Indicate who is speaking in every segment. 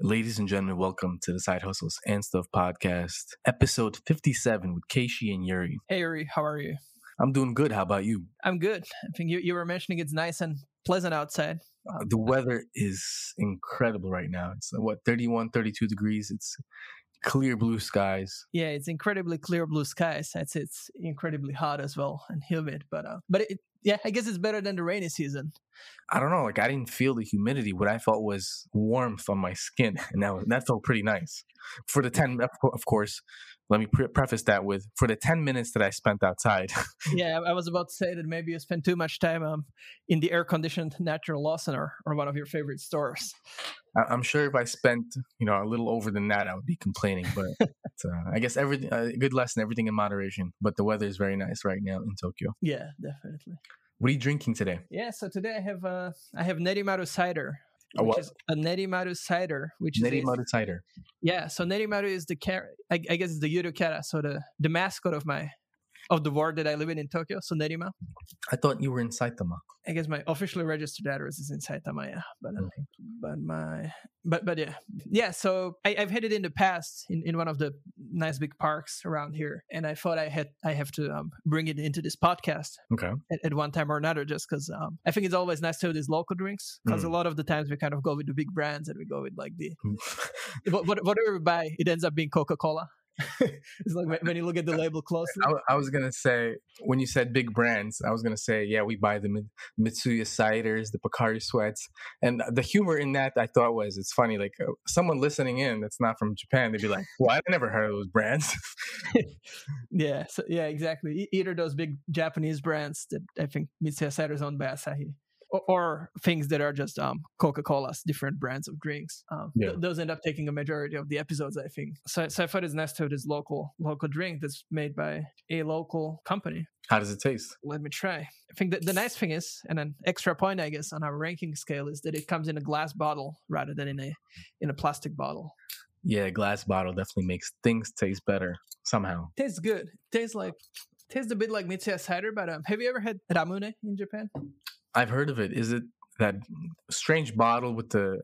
Speaker 1: Ladies and gentlemen, welcome to the Side Hustles and Stuff podcast, episode 57 with Keishi and Yuri.
Speaker 2: Hey, Yuri, how are you?
Speaker 1: I'm doing good. How about you?
Speaker 2: I'm good. I think you, you were mentioning it's nice and pleasant outside.
Speaker 1: Uh, the weather is incredible right now. It's uh, what, 31, 32 degrees. It's clear blue skies.
Speaker 2: Yeah, it's incredibly clear blue skies. I'd it's incredibly hot as well and humid, but uh, but it, yeah, I guess it's better than the rainy season.
Speaker 1: I don't know. Like I didn't feel the humidity. What I felt was warmth on my skin, and that was, that felt pretty nice. For the ten, of course, let me pre- preface that with for the 10 minutes that I spent outside.
Speaker 2: yeah, I was about to say that maybe you spent too much time um, in the air conditioned natural Lawson or, or one of your favorite stores.
Speaker 1: I- am sure if I spent, you know, a little over than that, I would be complaining. But uh, I guess everything, a uh, good lesson, everything in moderation. But the weather is very nice right now in Tokyo.
Speaker 2: Yeah, definitely.
Speaker 1: What are you drinking today?
Speaker 2: Yeah, so today I have uh, I have Nerimaru cider,
Speaker 1: a what?
Speaker 2: is a Nerimaru cider, which
Speaker 1: Nerimaru
Speaker 2: is
Speaker 1: a, cider.
Speaker 2: Yeah, so Nerimaru is the car. I, I guess it's the Yurukara, so the the mascot of my of the ward that I live in in Tokyo, so Nerima.
Speaker 1: I thought you were in Saitama.
Speaker 2: I guess my officially registered address is in Saitama, yeah. But
Speaker 1: okay.
Speaker 2: but my but but yeah yeah. So I, have had it in the past in, in one of the nice big parks around here, and I thought I had I have to um, bring it into this podcast.
Speaker 1: Okay.
Speaker 2: At, at one time or another, just because um, I think it's always nice to have these local drinks. Because mm. a lot of the times we kind of go with the big brands and we go with like the whatever we buy, it ends up being Coca Cola. it's like when you look at the label closely.
Speaker 1: I, I, was gonna say when you said big brands, I was gonna say yeah, we buy the Mitsuya ciders, the Pocari sweats, and the humor in that I thought was it's funny. Like uh, someone listening in that's not from Japan, they'd be like, "Well, I never heard of those brands."
Speaker 2: yeah, so yeah, exactly. Either those big Japanese brands that I think Mitsuya ciders owned by Asahi or, or things that are just um, Coca-Cola's different brands of drinks. Um, yeah. th- those end up taking a majority of the episodes, I think. So, so I thought it's nice to have this local local drink that's made by a local company.
Speaker 1: How does it taste?
Speaker 2: Let me try. I think that the nice thing is, and an extra point, I guess, on our ranking scale is that it comes in a glass bottle rather than in a in a plastic bottle.
Speaker 1: Yeah, glass bottle definitely makes things taste better somehow.
Speaker 2: Tastes good. Tastes like tastes a bit like Mitsuya cider, but um, have you ever had ramune in Japan?
Speaker 1: I've heard of it. Is it that strange bottle with the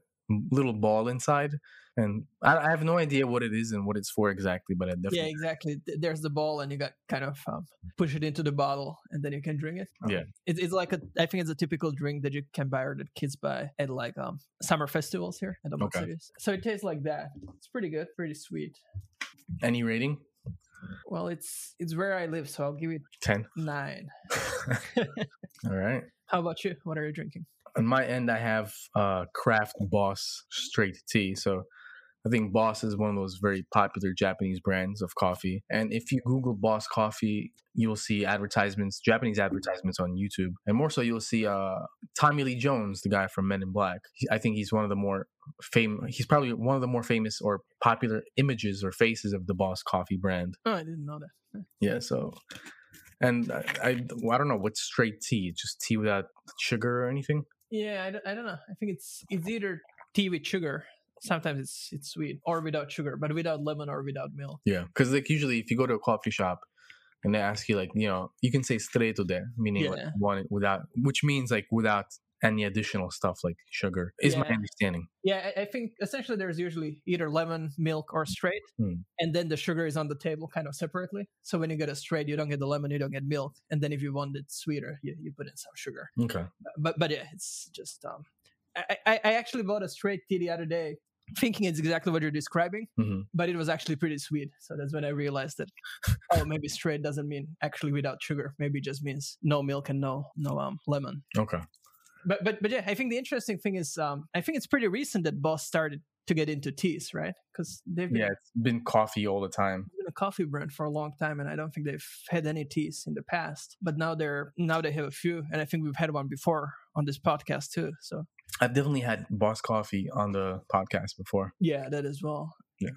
Speaker 1: little ball inside? And I, I have no idea what it is and what it's for exactly, but I definitely
Speaker 2: yeah, exactly. There's the ball, and you got kind of um, push it into the bottle, and then you can drink it.
Speaker 1: Um, yeah,
Speaker 2: it, it's like a. I think it's a typical drink that you can buy or that kids buy at like um summer festivals here at the okay. cities. So it tastes like that. It's pretty good, pretty sweet.
Speaker 1: Any rating?
Speaker 2: Well, it's it's where I live, so I'll give it
Speaker 1: ten.
Speaker 2: Nine.
Speaker 1: All right.
Speaker 2: How about you? What are you drinking?
Speaker 1: On my end, I have uh, Craft Boss straight tea. So I think Boss is one of those very popular Japanese brands of coffee. And if you Google Boss Coffee, you will see advertisements, Japanese advertisements on YouTube. And more so, you'll see uh, Tommy Lee Jones, the guy from Men in Black. I think he's one of the more famous, he's probably one of the more famous or popular images or faces of the Boss Coffee brand.
Speaker 2: Oh, I didn't know that.
Speaker 1: Yeah, so and I, I, I don't know what's straight tea, just tea without sugar or anything.
Speaker 2: Yeah, I don't, I don't know. I think it's it's either tea with sugar. Sometimes it's it's sweet or without sugar, but without lemon or without milk.
Speaker 1: Yeah, because like usually if you go to a coffee shop and they ask you like you know you can say straight to there, meaning yeah. like one without, which means like without any additional stuff like sugar is yeah. my understanding
Speaker 2: yeah i think essentially there's usually either lemon milk or straight
Speaker 1: hmm.
Speaker 2: and then the sugar is on the table kind of separately so when you get a straight you don't get the lemon you don't get milk and then if you want it sweeter you, you put in some sugar
Speaker 1: okay
Speaker 2: but but yeah it's just um I, I, I actually bought a straight tea the other day thinking it's exactly what you're describing,
Speaker 1: mm-hmm.
Speaker 2: but it was actually pretty sweet. So that's when I realized that oh, maybe straight doesn't mean actually without sugar. Maybe it just means no milk and no no um lemon.
Speaker 1: Okay
Speaker 2: but but but yeah, I think the interesting thing is, um, I think it's pretty recent that Boss started to get into teas, right? Because they've been,
Speaker 1: yeah, it's been coffee all the time.
Speaker 2: Been a coffee brand for a long time, and I don't think they've had any teas in the past. But now they're now they have a few, and I think we've had one before on this podcast too. So
Speaker 1: I've definitely had Boss Coffee on the podcast before.
Speaker 2: Yeah, that as well.
Speaker 1: Yeah.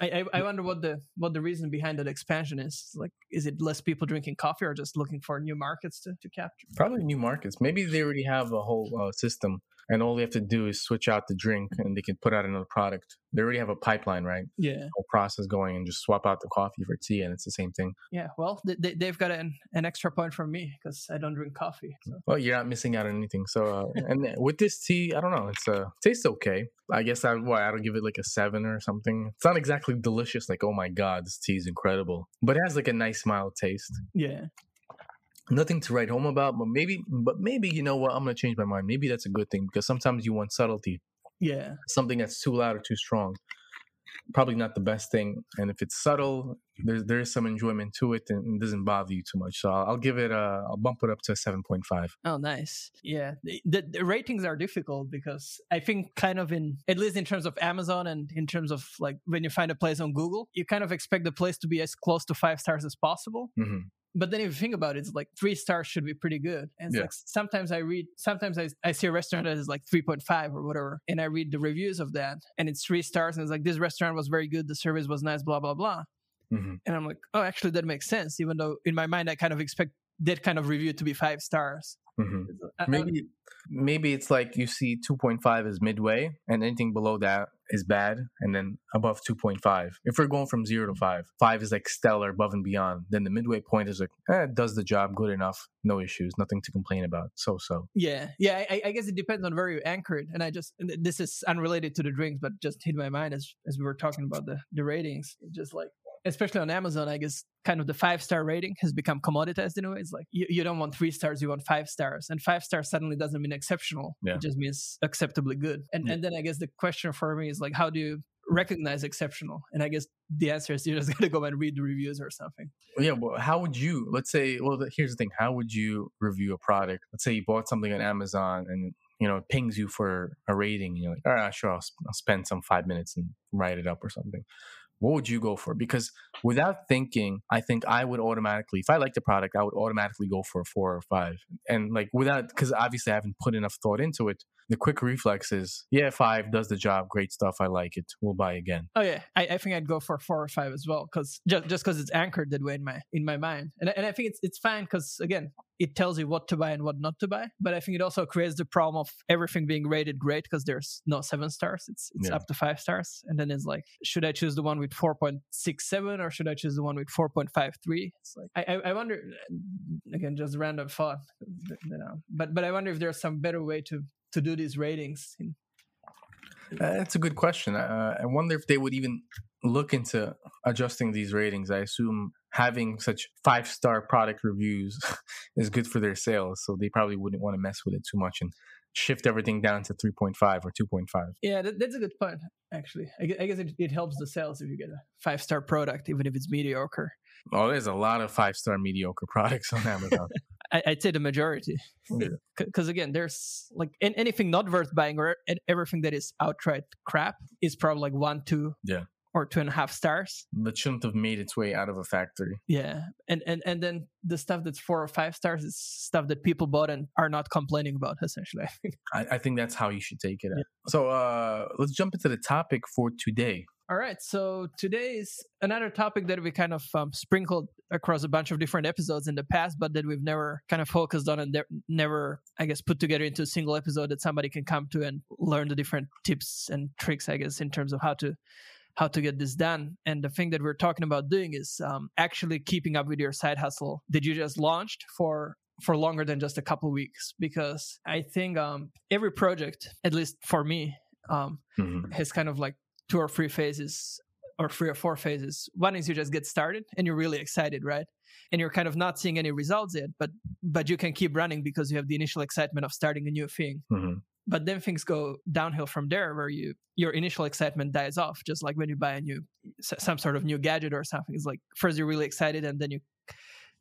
Speaker 2: I, I wonder what the what the reason behind that expansion is. Like, is it less people drinking coffee, or just looking for new markets to, to capture?
Speaker 1: Probably new markets. Maybe they already have a whole uh, system and all they have to do is switch out the drink and they can put out another product. They already have a pipeline, right?
Speaker 2: Yeah.
Speaker 1: Whole process going and just swap out the coffee for tea, and it's the same thing.
Speaker 2: Yeah. Well, they, they've got an, an extra point from me because I don't drink coffee. So.
Speaker 1: Well, you're not missing out on anything. So, uh, and with this tea, I don't know. It's uh, tastes okay. I guess I why I don't give it like a seven or something. It's not exactly delicious. Like, oh my god, this tea is incredible, but it has like a nice mild taste.
Speaker 2: Yeah
Speaker 1: nothing to write home about but maybe but maybe you know what i'm gonna change my mind. Maybe that's a good thing because sometimes you want subtlety.
Speaker 2: Yeah.
Speaker 1: Something that's too loud or too strong. Probably not the best thing and if it's subtle there's there is some enjoyment to it and it doesn't bother you too much. So i'll, I'll give it a i'll bump it up to a 7.5
Speaker 2: oh nice. Yeah the, the, the ratings are difficult because i think kind of in at least in terms of amazon and in terms of like when you find a place on google you kind of expect the place to be as close to five stars as possible.
Speaker 1: Mm-hmm
Speaker 2: but then if you think about it, it's like three stars should be pretty good. And yeah. like sometimes I read, sometimes I, I see a restaurant that is like 3.5 or whatever, and I read the reviews of that, and it's three stars, and it's like this restaurant was very good, the service was nice, blah blah blah. Mm-hmm. And I'm like, oh, actually that makes sense, even though in my mind I kind of expect that kind of review to be five stars.
Speaker 1: Mm-hmm. I, maybe maybe it's like you see 2.5 is midway, and anything below that is bad, and then above 2.5. If we're going from zero to five, five is like stellar, above and beyond. Then the midway point is like, eh, does the job, good enough, no issues, nothing to complain about. So so.
Speaker 2: Yeah, yeah. I, I guess it depends on where you anchor it, and I just this is unrelated to the drinks, but just hit my mind as as we were talking about the the ratings. Just like especially on Amazon, I guess kind of the five star rating has become commoditized in a way. It's like you, you don't want three stars, you want five stars. And five stars suddenly doesn't mean exceptional. Yeah. It just means acceptably good. And yeah. and then I guess the question for me is like how do you recognize exceptional? And I guess the answer is you just gotta go and read the reviews or something.
Speaker 1: Yeah, well how would you let's say well here's the thing, how would you review a product? Let's say you bought something on Amazon and you know, it pings you for a rating. And you're like, all right, sure, I'll, I'll spend some five minutes and write it up or something what would you go for? Because without thinking, I think I would automatically, if I like the product, I would automatically go for a four or five. And like without, because obviously I haven't put enough thought into it. The quick reflexes. yeah, five does the job, great stuff, I like it, we'll buy again.
Speaker 2: Oh yeah, I, I think I'd go for four or five as well, because just just because it's anchored that way in my in my mind, and and I think it's it's fine because again, it tells you what to buy and what not to buy. But I think it also creates the problem of everything being rated great because there's no seven stars. It's it's yeah. up to five stars. And then it's like, should I choose the one with 4.67 or should I choose the one with 4.53? It's like, I, I wonder, uh, again, just random thought, you know, but, but I wonder if there's some better way to, to do these ratings.
Speaker 1: Uh, that's a good question. Uh, I wonder if they would even look into adjusting these ratings. I assume having such five star product reviews is good for their sales. So they probably wouldn't want to mess with it too much and shift everything down to 3.5 or 2.5.
Speaker 2: Yeah, that, that's a good point, actually. I, I guess it, it, helps the sales if you get a five star product, even if it's mediocre.
Speaker 1: Oh, there's a lot of five star mediocre products on Amazon.
Speaker 2: I, would say the majority. Oh, because again, there's like anything not worth buying or everything that is outright crap is probably like one, two,
Speaker 1: yeah
Speaker 2: or two and a half stars.
Speaker 1: That shouldn't have made its way out of a factory.
Speaker 2: Yeah and and and then the stuff that's four or five stars is stuff that people bought and are not complaining about essentially i think.
Speaker 1: I, I think that's how you should take it yeah. so uh let's jump into the topic for today.
Speaker 2: All right so today is another topic that we kind of um, sprinkled across a bunch of different episodes in the past but that we've never kind of focused on and de- never i guess put together into a single episode that somebody can come to and learn the different tips and tricks i guess in terms of how to how to get this done. And the thing that we're talking about doing is um, actually keeping up with your side hustle that you just launched for for longer than just a couple weeks because I think um, every project, at least for me, um, mm-hmm. has kind of like two or three phases or three or four phases. One is you just get started and you're really excited, right? And you're kind of not seeing any results yet, but but you can keep running because you have the initial excitement of starting a new thing. Mm-hmm but then things go downhill from there where you your initial excitement dies off just like when you buy a new some sort of new gadget or something. It's like first you're really excited and then you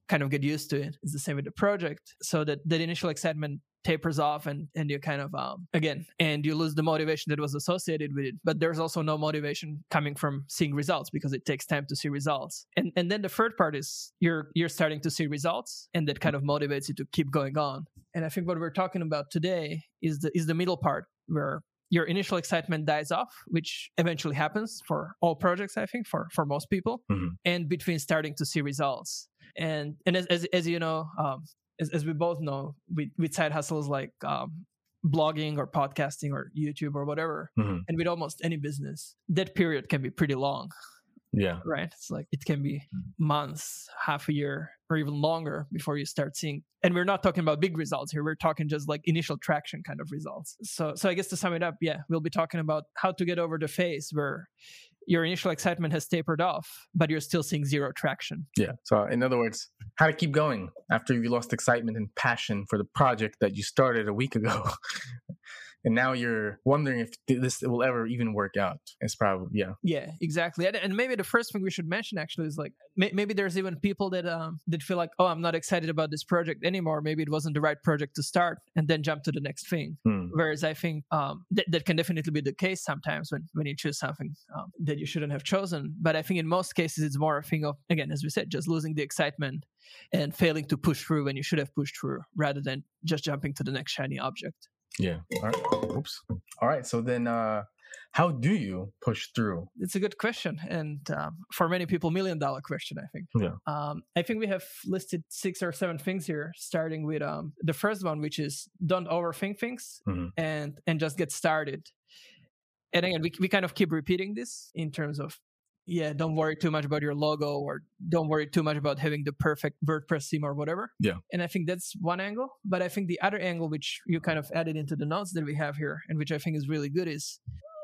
Speaker 2: kind of get used to it. It's the same with the project. So that that initial excitement tapers off and and you kind of um again and you lose the motivation that was associated with it. But there's also no motivation coming from seeing results because it takes time to see results. And and then the third part is you're you're starting to see results and that kind of motivates you to keep going on. And i think what we're talking about today is the is the middle part where your initial excitement dies off, which eventually happens for all projects, I think, for for most people, mm-hmm. and between starting to see results. And and as as, as you know, um, as, as we both know, with, with side hustles like um, blogging or podcasting or YouTube or whatever,
Speaker 1: Mhm.
Speaker 2: and with almost any business, that period can be pretty long,
Speaker 1: Yeah.
Speaker 2: right? It's like it can be months, half a year, or even longer before you start seeing. And we're not talking about big results here. We're talking just like initial traction kind of results. So, so I guess to sum it up, yeah, we'll be talking about how to get over the phase where your initial excitement has tapered off, but you're still seeing zero traction.
Speaker 1: Yeah. So, in other words, how to keep going after you lost excitement and passion for the project that you started a week ago. and now you're wondering if this will ever even work out. It's probably, yeah.
Speaker 2: Yeah, exactly. And, maybe the first thing we should mention actually is like maybe there's even people that um that feel like oh I'm not excited about this project anymore. Maybe it wasn't the right project to start, and then jump to the next thing.
Speaker 1: Hmm.
Speaker 2: Whereas I think um, th- that can definitely be the case sometimes when, when you choose something um, that you shouldn't have chosen. But I think in most cases, it's more a thing of, again, as we said, just losing the excitement and failing to push through when you should have pushed through rather than just jumping to the next shiny object.
Speaker 1: Yeah. All right. Oops. All right. So then, uh, how do you push through?
Speaker 2: It's a good question. And um, for many people, million dollar question, I think.
Speaker 1: Yeah.
Speaker 2: Um, I think we have listed six or seven things here, starting with um, the first one, which is don't overthink things
Speaker 1: Mhm.
Speaker 2: and and just get started. And again, we, we kind of keep repeating this in terms of, yeah, don't worry too much about your logo or don't worry too much about having the perfect WordPress theme or whatever.
Speaker 1: Yeah.
Speaker 2: And I think that's one angle. But I think the other angle, which you kind of added into the notes that we have here, and which I think is really good, is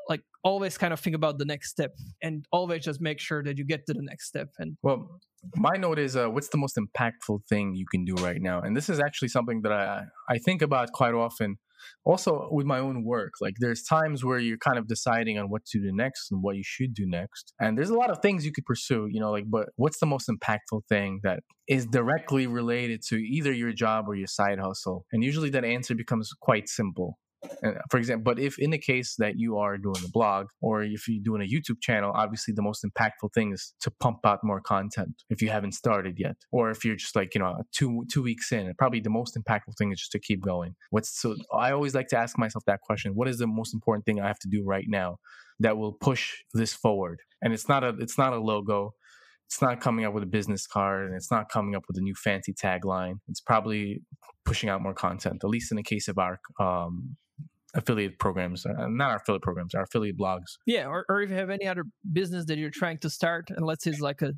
Speaker 2: like always kind of think about the next step and always just make sure that you get to the next step. And
Speaker 1: Well, my note is uh, what's the most impactful thing you can do right now? And this is actually something that I, I think about quite often. Also, with my own work, like there's times where you're kind of deciding on what to do next and what you should do next. And there's a lot of things you could pursue, you know, like, but what's the most impactful thing that is directly related to either your job or your side hustle? And usually that answer becomes quite simple. And uh, for example, but if in the case that you are doing a blog or if you're doing a YouTube channel, obviously the most impactful thing is to pump out more content if you haven't started yet, or if you're just like you know two two weeks in. Probably the most impactful thing is just to keep going. What's so? I always like to ask myself that question: What is the most important thing I have to do right now that will push this forward? And it's not a it's not a logo. It's not coming up with a business card and it's not coming up with a new fancy tagline. It's probably pushing out more content, at least in the case of our um, affiliate programs, uh, not our affiliate programs, our affiliate blogs.
Speaker 2: yeah, or, or if you have any other business that you're trying to start, and let's say it's like a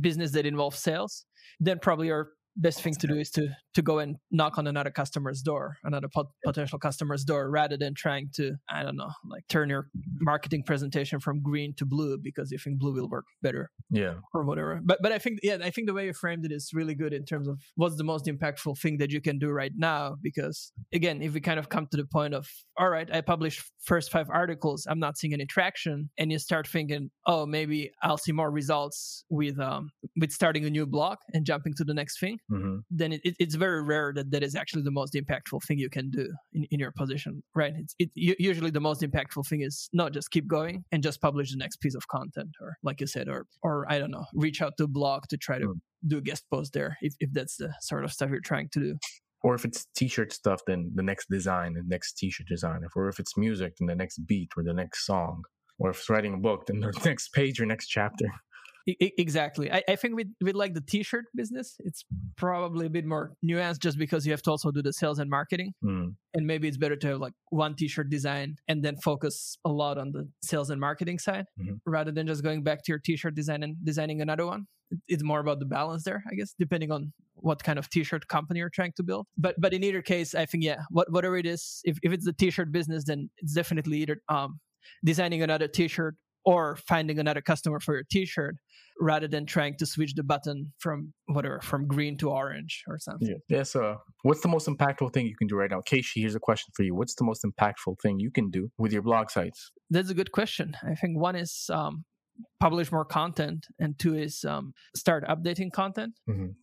Speaker 2: business that involves sales, then probably your best thing to do is to to go and knock on another customer's door, another pot- potential customer's door, rather than trying to I don't know, like turn your marketing presentation from green to blue because you think blue will work better
Speaker 1: Yeah.
Speaker 2: or whatever. But but I think yeah, I think the way you framed it is really good in terms of what's the most impactful thing that you can do right now. Because again, if we kind of come to the point of all right, I published first five articles, I'm not seeing any traction, and you start thinking, oh, maybe I'll see more results with um with starting a new blog and jumping to the next thing.
Speaker 1: Hmm
Speaker 2: Then it, it, it's very rare that that is actually the most impactful thing you can do in, in your position, right? It's it, usually the most impactful thing is not just keep going and just publish the next piece of content, or like you said, or or I don't know, reach out to a blog to try to
Speaker 1: Mm.
Speaker 2: do a guest post there if, if that's the sort of stuff you're trying to do.
Speaker 1: Or if it's t-shirt stuff, then the next design, the next t-shirt design. Or if it's music, then the next beat or the next song. Or if it's writing a book, then the next page or next chapter.
Speaker 2: E- exactly. I, I think with, with like the t-shirt business, it's probably a bit more nuanced just because you have to also do the sales and marketing.
Speaker 1: Mm.
Speaker 2: And maybe it's better to have like one t-shirt design and then focus a lot on the sales and marketing side
Speaker 1: Mhm.
Speaker 2: rather than just going back to your t-shirt design and designing another one. It's more about the balance there, I guess, depending on what kind of t-shirt company you're trying to build. But but in either case, I think yeah, what, whatever it is, if, if it's the t-shirt business, then it's definitely either um, designing another t-shirt or finding another customer for your t-shirt rather than trying to switch the button from whatever from green to orange or something.
Speaker 1: Yeah. Yeah. So, what's the most impactful thing you can do right now? Casey, here's a question for you. What's the most impactful thing you can do with your blog sites?
Speaker 2: That's a good question. I think one is um, publish more content, and two is um, start updating content.
Speaker 1: Mhm.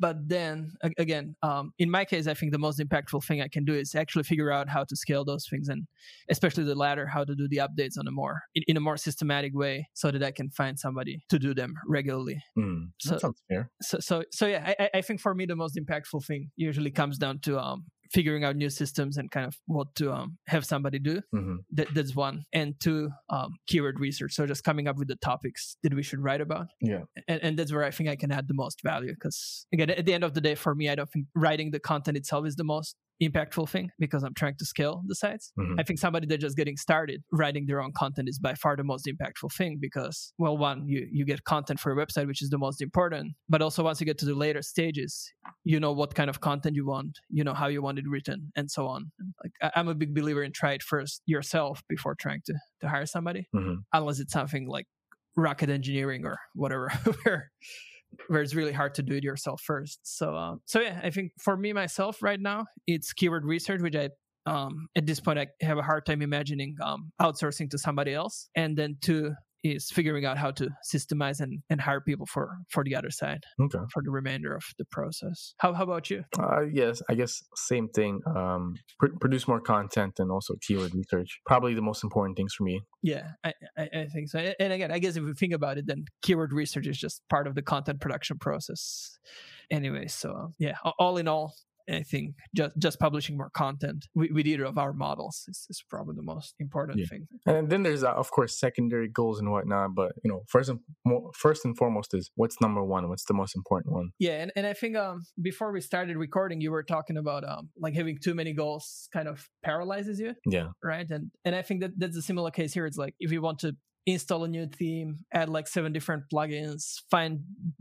Speaker 2: But then again, um, in my case, I think the most impactful thing I can do is actually figure out how to scale those things, and especially the latter, how to do the updates on a more in, in a more systematic way, so that I can find somebody to do them regularly.
Speaker 1: Mm.
Speaker 2: So-
Speaker 1: that sounds fair.
Speaker 2: So, so, so yeah, I, I- I think for me the most impactful thing usually comes down to um, figuring out new systems and kind of what to um, have somebody do
Speaker 1: hmm
Speaker 2: that, that's one. And two um, keyword research. So just coming up with the topics that we should write about.
Speaker 1: Yeah.
Speaker 2: and, and that's where i think i can add the most value because again at the end of the day for me i don't think writing the content itself is the most impactful thing because I'm trying to scale the sites.
Speaker 1: Mhm.
Speaker 2: I think somebody that's just getting started writing their own content is by far the most impactful thing because, well, one, you, you get content for your website, which is the most important. But also, once you get to the later stages, you know what kind of content you want, you know how you want it written, and so on. Like I'm a big believer in try it first yourself before trying to to hire somebody,
Speaker 1: Mhm.
Speaker 2: unless it's something like rocket engineering or whatever, where where it's really hard to do it yourself first. So, um, so yeah, I think for me myself right now, it's keyword research, which I um, at this point I have a hard time imagining um, outsourcing to somebody else, and then two is figuring out how to systemize and, and hire people for for the other side
Speaker 1: Okay.
Speaker 2: for the remainder of the process. How how about you?
Speaker 1: Uh, yes, I guess same thing. Um, pr- produce more content and also keyword research. Probably the most important things for me.
Speaker 2: Yeah, I, I, I think so. And again, I guess if we think about it, then keyword research is just part of the content production process. Anyway, so yeah, all in all, I think just just publishing more content with, with either of our models is, is probably the most important
Speaker 1: Yeah.
Speaker 2: thing.
Speaker 1: And then there's uh, of course secondary goals and whatnot. But you know, first and mo- first and foremost is what's number one. What's the most important one?
Speaker 2: Yeah, and, and I think um before we started recording, you were talking about um like having too many goals kind of paralyzes you.
Speaker 1: Yeah.
Speaker 2: right? And and I think that that's a similar case here. It's like if you want to install a new theme, add like seven different plugins, find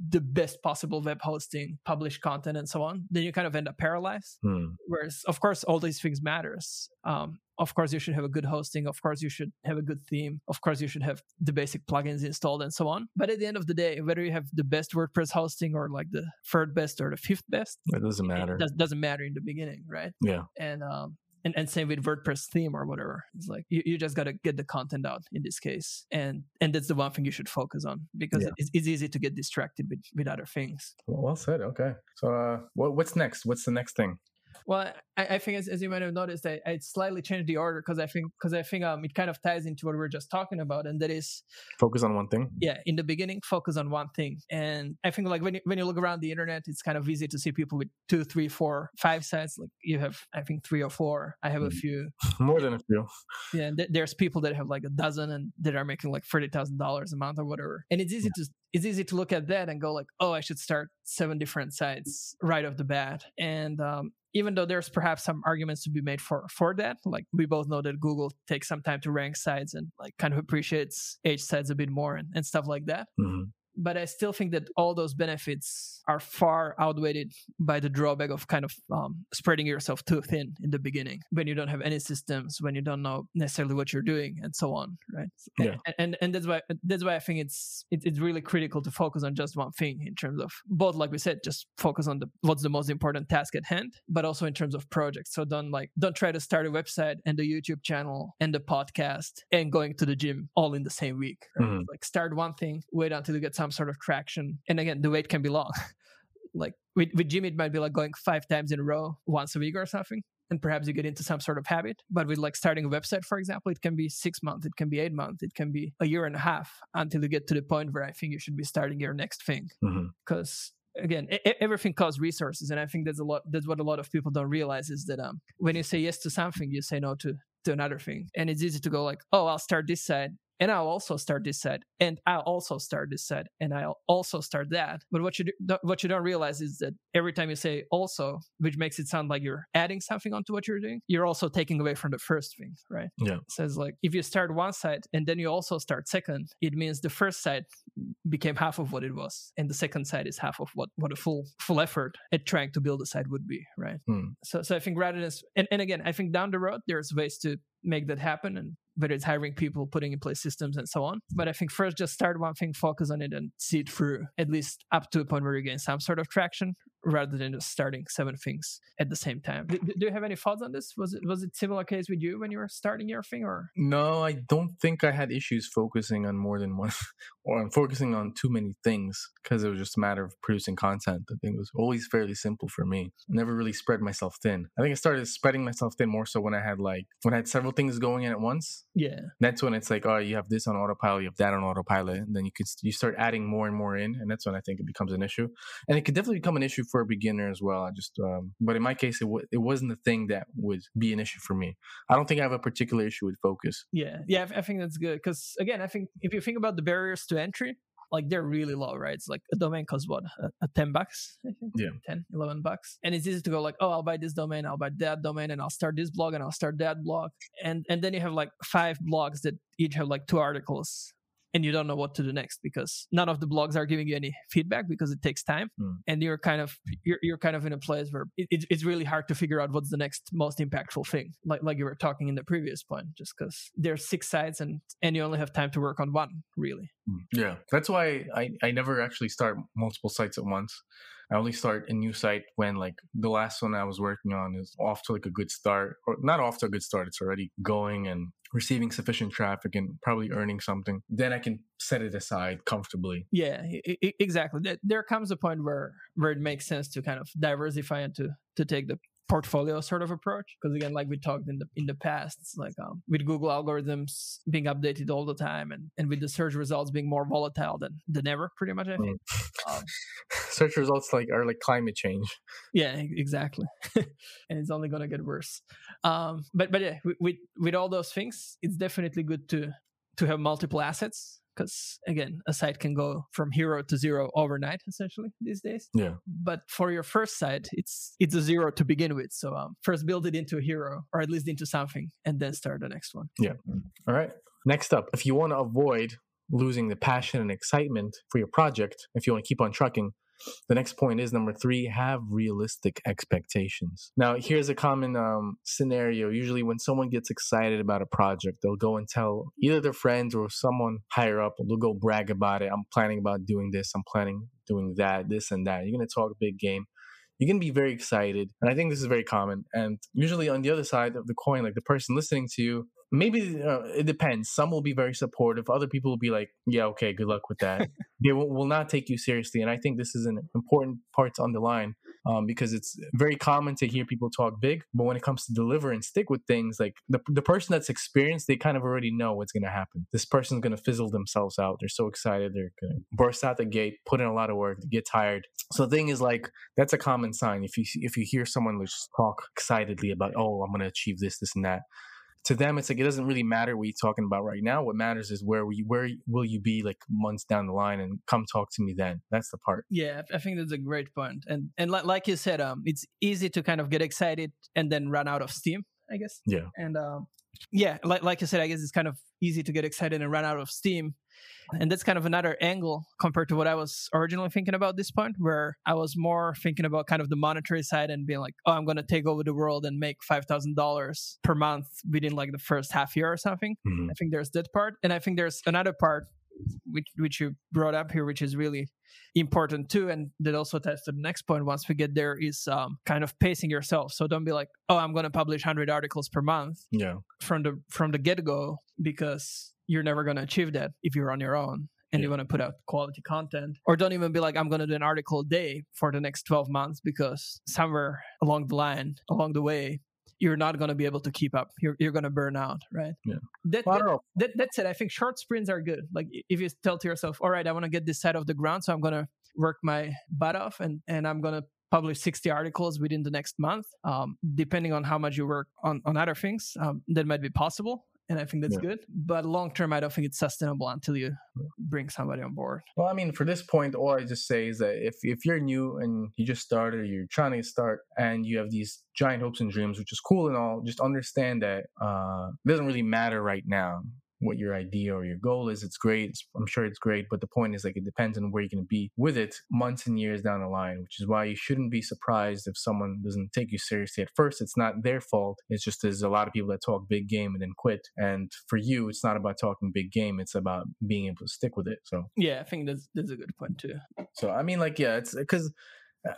Speaker 2: the best possible web hosting, publish content, and so on, then you kind of end up paralyzed.
Speaker 1: Hmm.
Speaker 2: Whereas, of course, all these things matters. Um, of course, you should have a good hosting. Of course, you should have a good theme. Of course, you should have the basic plugins installed and so on. But at the end of the day, whether you have the best WordPress hosting or like the third best or the fifth best,
Speaker 1: It doesn't matter.
Speaker 2: it does, doesn't matter in the beginning, right?
Speaker 1: Yeah.
Speaker 2: and um and, and same with WordPress theme or whatever. It's like you, you just gotta get the content out in this case. And and that's the one thing you should focus on because
Speaker 1: Yeah.
Speaker 2: it's, it's easy to get distracted with, with other things.
Speaker 1: Well, well said. Okay. So, uh, what what's next? What's the next thing?
Speaker 2: Well, I, I think as, as you might have noticed, I, I slightly changed the order because I think because I think um it kind of ties into what we were just talking about, and that is
Speaker 1: Focus on one thing.
Speaker 2: yeah, in the beginning, focus on one thing. And I think like when you, when you look around the internet, it's kind of easy to see people with two, three, four, five sites. Like you have, I think three or four. I have a
Speaker 1: Mhm.
Speaker 2: few.
Speaker 1: More than a few.
Speaker 2: Yeah, th- there's people that have like a dozen and that are making like thirty thousand dollars a month or whatever. And it's easy to it's easy to look at that and go like, oh, I should start seven different sites right off the bat. And um, even though there's perhaps some arguments to be made for for that, like we both know that Google takes some time to rank sites and like kind of appreciates age sites a bit more and, and stuff like that.
Speaker 1: Hmm
Speaker 2: but I still think that all those benefits are far outweighed by the drawback of kind of um, spreading yourself too thin in the beginning when you don't have any systems, when you don't know necessarily what you're doing, and so on, right?
Speaker 1: Yeah.
Speaker 2: And, and and that's why that's why I think it's it, it's really critical to focus on just one thing in terms of both, like we said, just focus on the what's the most important task at hand, but also in terms of projects. So don't like don't try to start a website and the YouTube channel and the podcast and going to the gym all in the same week. Right?
Speaker 1: Mhm.
Speaker 2: Like start one thing, wait until you get some sort of traction, and again, the wait can be long. like with with gym, it might be like going five times in a row, once a week or something. And perhaps you get into some sort of habit. But with like starting a website, for example, it can be six months, it can be eight months, it can be a year and a half until you get to the point where I think you should be starting your next thing because again e- e- everything costs resources and i think that's a lot that's what a lot of people don't realize is that um when you say yes to something you say no to to another thing and it's easy to go like oh i'll start this side and I'll also start this side, and I'll also start this side, and I'll also start that. But what you do, what you don't realize is that every time you say also, which makes it sound like you're adding something onto what you're doing, you're also taking away from the first thing, right?
Speaker 1: Yeah.
Speaker 2: It says like if you start one side and then you also start second, it means the first side became half of what it was, and the second side is half of what what a full full effort at trying to build a side would be, right?
Speaker 1: Hmm.
Speaker 2: So so I think rather than and, and again, I think down the road there's ways to make that happen and whether it's hiring people, putting in place systems and so on. But I think first just start one thing, focus on it and see it through at least up to a point where you gain some sort of traction rather than just starting seven things at the same time. Do, do you have any thoughts on this? Was it was it similar case with you when you were starting your thing or
Speaker 1: No, I don't think I had issues focusing on more than one or on focusing on too many things because it was just a matter of producing content. I think it was always fairly simple for me. Never really spread myself thin. I think I started spreading myself thin more so when I had like when I had several things going in at once.
Speaker 2: yeah.
Speaker 1: That's when it's like, oh, you have this on autopilot, you have that on autopilot, and then you could you start adding more and more in, and that's when I think it becomes an issue. And it could definitely become an issue for a beginner as well. I just, um, but in my case, it w- it wasn't the thing that would be an issue for me. I don't think I have a particular issue with focus.
Speaker 2: Yeah, yeah, I I think that's good because again, I think if you think about the barriers to entry, like they're really low, right? It's like a domain costs what, a, a 10 bucks, I think?
Speaker 1: Yeah.
Speaker 2: 10, 11 bucks. And it's easy to go like, oh, I'll buy this domain, I'll buy that domain, and I'll start this blog and I'll start that blog. And and then you have like five blogs that each have like two articles and you don't know what to do next because none of the blogs are giving you any feedback because it takes time
Speaker 1: Hmm.
Speaker 2: and you're kind of you're, you're kind of in a place where it, it- it's really hard to figure out what's the next most impactful thing like like you were talking in the previous point just because there's six sites and and you only have time to work on one really
Speaker 1: Yeah, that's why I, I never actually start multiple sites at once. I only start a new site when like the last one I was working on is off to like a good start, or not off to a good start. It's already going and receiving sufficient traffic and probably earning something. Then I can set it aside comfortably.
Speaker 2: yeah exactly there comes a point where where it makes sense to kind of diversify and to to take the portfolio sort of approach? Because again like we talked in the in the past it's like um, with google algorithms being updated all the time and and with the search results being more volatile than than ever pretty much i think. Um,
Speaker 1: Search results like are like climate change.
Speaker 2: yeah exactly. And it's only going to get worse. Um but but yeah with, with with all those things it's definitely good to to have multiple assets because again a site can go from hero to zero overnight essentially these days
Speaker 1: Yeah.
Speaker 2: but for your first site it's it's a zero to begin with so um, first build it into a hero or at least into something and then start the next one Yeah.
Speaker 1: All right. Next up, if you want to avoid losing the passion and excitement for your project, if you want to keep on trucking, the next point is number three have realistic expectations. Now, here's a common um, scenario. Usually, when someone gets excited about a project, they'll go and tell either their friends or someone higher up, they'll go brag about it. I'm planning about doing this, I'm planning doing that, this and that. You're going to talk big game you're to be very excited. And I think this is very common. And usually on the other side of the coin, like the person listening to you, maybe uh, it depends. Some will be very supportive. Other people will be like, yeah, okay, good luck with that. they will, will not take you seriously. And I think this is an important part to underline um, because it's very common to hear people talk big. But when it comes to deliver and stick with things, like the, the person that's experienced, they kind of already know what's going to happen. This person's going to fizzle themselves out. They're so excited. They're going to burst out the gate, put in a lot of work, get tired. So the thing is like, that's a common sign. If you if you hear someone just talk excitedly about, oh, I'm going to achieve this, this, and that, to them, it's like it doesn't really matter what you're talking about right now. What matters is where we where will you be like months down the line, and come talk to me then. That's the part.
Speaker 2: Yeah, I I think that's a great point. And and like, like you said, um, it's easy to kind of get excited and then run out of steam. I guess.
Speaker 1: Yeah.
Speaker 2: And um, yeah, like like you said, I guess it's kind of easy to get excited and run out of steam. And that's kind of another angle compared to what I was originally thinking about this point, where I was more thinking about kind of the monetary side and being like, oh, I'm going to take over the world and make $5,000 per month within like the first half year or something.
Speaker 1: Mhm.
Speaker 2: I think there's that part, and I think there's another part which which you brought up here, which is really important too, and that also ties to the next point. Once we get there, is um, kind of pacing yourself. So don't be like, oh, I'm going to publish 100 articles per month
Speaker 1: Yeah.
Speaker 2: from the from the get go, because you're never going to achieve that if you're on your own. And you
Speaker 1: Yeah.
Speaker 2: want to put out quality content, or don't even be like, I'm going to do an article a day for the next 12 months, because somewhere along the line, along the way, you're not going to be able to keep up. You're, you're going to burn out, right?
Speaker 1: Yeah.
Speaker 2: That,
Speaker 1: Well,
Speaker 2: that-
Speaker 1: don't
Speaker 2: that, that's it. I think short sprints are good. Like if you tell to yourself, all right, I want to get this side of the ground, so I'm gonna work my butt off and and I'm gonna publish 60 articles within the next month. Um, depending on how much you work on on other things, um, that might be possible. And I think that's
Speaker 1: Yeah.
Speaker 2: good. But long term, I don't think it's sustainable until you bring somebody on board.
Speaker 1: Well, I mean, for this point, all I just say is that if if you're new and you just started, or you're trying to start, and you have these giant hopes and dreams, which is cool and all, just understand that uh, it doesn't really matter right now what your idea or your goal is. It's great. It's, I'm sure it's great, but the point is like it depends on where you're going to be with it months and years down the line. Which is why you shouldn't be surprised if someone doesn't take you seriously at first. It's not their fault. It's just there's a lot of people that talk big game and then quit. And for you, it's not about talking big game. It's about being able to stick with it. So.
Speaker 2: Yeah, I think that's that's a good point too.
Speaker 1: So I mean, like, yeah, it's because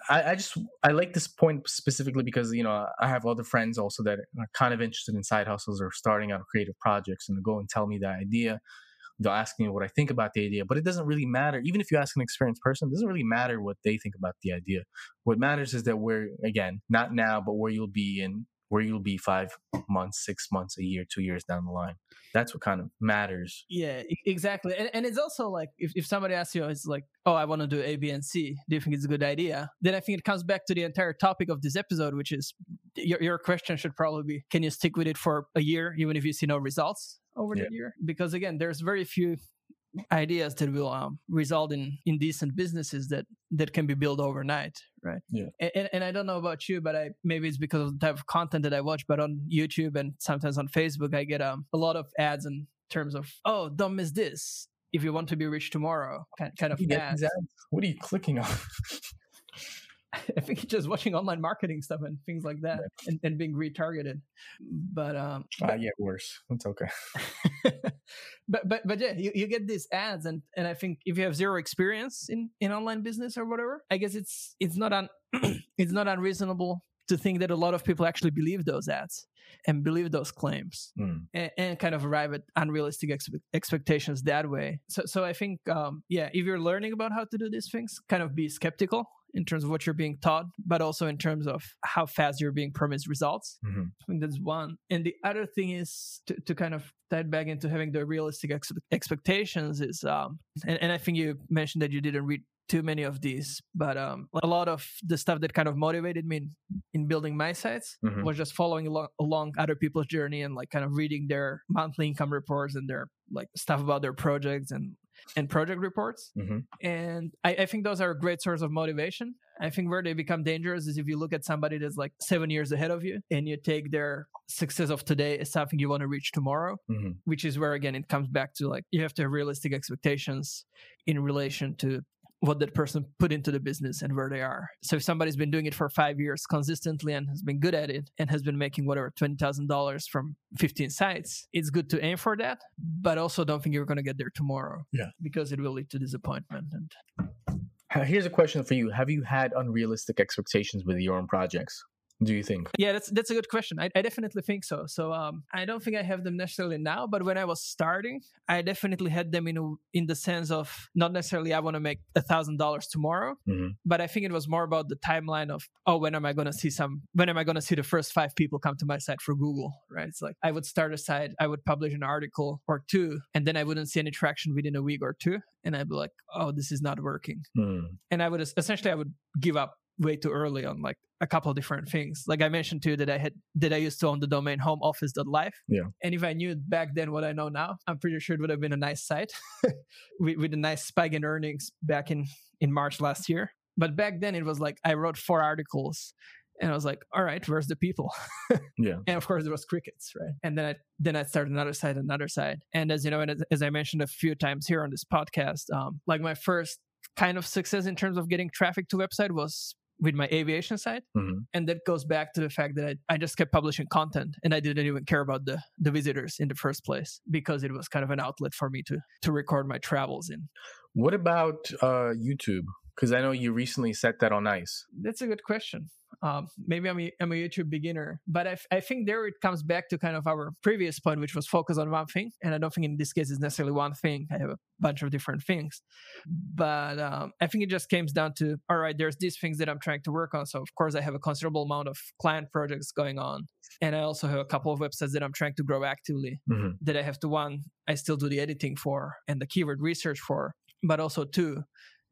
Speaker 1: I, I just I like this point specifically because you know I have other friends also that are kind of interested in side hustles or starting out creative projects, and they go and tell me the idea. They'll ask me what I think about the idea, but it doesn't really matter. Even if you ask an experienced person, it doesn't really matter what they think about the idea. What matters is that we're again not now, but where you'll be in where you'll be five months, six months, a year, two years down the line. That's what kind of matters.
Speaker 2: Yeah, exactly. And, and it's also like if, if somebody asks you, it's like, oh, I want to do A, B, and C. Do you think it's a good idea? Then I think it comes back to the entire topic of this episode, which is your, your question should probably be, can you stick with it for a year, even if you see no results over
Speaker 1: Yeah.
Speaker 2: the year? Because again, there's very few ideas that will um, result in in decent businesses that that can be built overnight right
Speaker 1: Yeah.
Speaker 2: and, and i don't know about you but i maybe it's because of the type of content that i watch but on youtube and sometimes on facebook i get um, a lot of ads in terms of oh don't miss this if you want to be rich tomorrow kind, kind of
Speaker 1: get
Speaker 2: ads
Speaker 1: ads? What are you clicking on?
Speaker 2: I think just watching online marketing stuff and things like that and, and being retargeted. But um
Speaker 1: I get worse. It's okay.
Speaker 2: but but but yeah, you, you get these ads and and I think if you have zero experience in in online business or whatever, I guess it's it's not un it's not unreasonable to think that a lot of people actually believe those ads and believe those claims
Speaker 1: Mm.
Speaker 2: and, and kind of arrive at unrealistic expe- expectations that way. So, so I think, um, yeah, if you're learning about how to do these things, kind of be skeptical in terms of what you're being taught, but also in terms of how fast you're being promised results.
Speaker 1: Mhm.
Speaker 2: I think that's one. And the other thing is to, to kind of tie it back into having the realistic ex- expectations is, um, and, and I think you mentioned that you didn't read too many of these, but um, a lot of the stuff that kind of motivated me in, in building my sites
Speaker 1: Mhm.
Speaker 2: was just following along, along other people's journey and like kind of reading their monthly income reports and their like stuff about their projects and and project reports.
Speaker 1: Mhm.
Speaker 2: And I, I think those are a great source of motivation. I think where they become dangerous is if you look at somebody that's like seven years ahead of you and you take their success of today as something you want to reach tomorrow,
Speaker 1: Mhm.
Speaker 2: which is where again it comes back to like you have to have realistic expectations in relation to what that person put into the business and where they are. So if somebody's been doing it for five years consistently and has been good at it and has been making whatever twenty thousand dollars from fifteen sites, it's good to aim for that, but also don't think you're going to get there tomorrow.
Speaker 1: Yeah.
Speaker 2: because it will lead to disappointment. And
Speaker 1: Here's a question for you: Have you had unrealistic expectations with your own projects? Do you think?
Speaker 2: yeah, that's that's a good question. I, I definitely think so. So um, I don't think I have them necessarily now, but when I was starting, I definitely had them in a, in the sense of not necessarily I want to make a thousand dollars tomorrow,
Speaker 1: Mhm.
Speaker 2: but I think it was more about the timeline of oh when am I going to see some when am I going to see the first five people come to my site for Google right it's like I would start a site I would publish an article or two and then I wouldn't see any traction within a week or two and I'd be like oh this is not working
Speaker 1: Hmm.
Speaker 2: and I would essentially I would give up way too early on like a couple of different things like I mentioned too that I had that I used to own the domain homeoffice.life
Speaker 1: Yeah.
Speaker 2: and if I knew back then what I know now I'm pretty sure it would have been a nice site with, with a nice spike in earnings back in in March last year but back then it was like I wrote four articles and I was like, all right, where's the people?
Speaker 1: Yeah.
Speaker 2: And of course there was crickets, right? And then I then I started another side, another side. And as you know, and as, as I mentioned a few times here on this podcast, um, like my first kind of success in terms of getting traffic to website was with my aviation site.
Speaker 1: Mhm.
Speaker 2: And that goes back to the fact that I, I just kept publishing content and I didn't even care about the, the visitors in the first place because it was kind of an outlet for me to to record my travels in.
Speaker 1: What about uh, YouTube? Because I know you recently set that on ice.
Speaker 2: That's a good question. Um, maybe I'm a, I'm a YouTube beginner, but I, f- I think there it comes back to kind of our previous point, which was focus on one thing. And I don't think in this case it's necessarily one thing. I have a bunch of different things, but um, I think it just comes down to all right. There's these things that I'm trying to work on. So of course I have a considerable amount of client projects going on, and I also have a couple of websites that I'm trying to grow actively.
Speaker 1: Mhm.
Speaker 2: That I have to one, I still do the editing for and the keyword research for, but also two,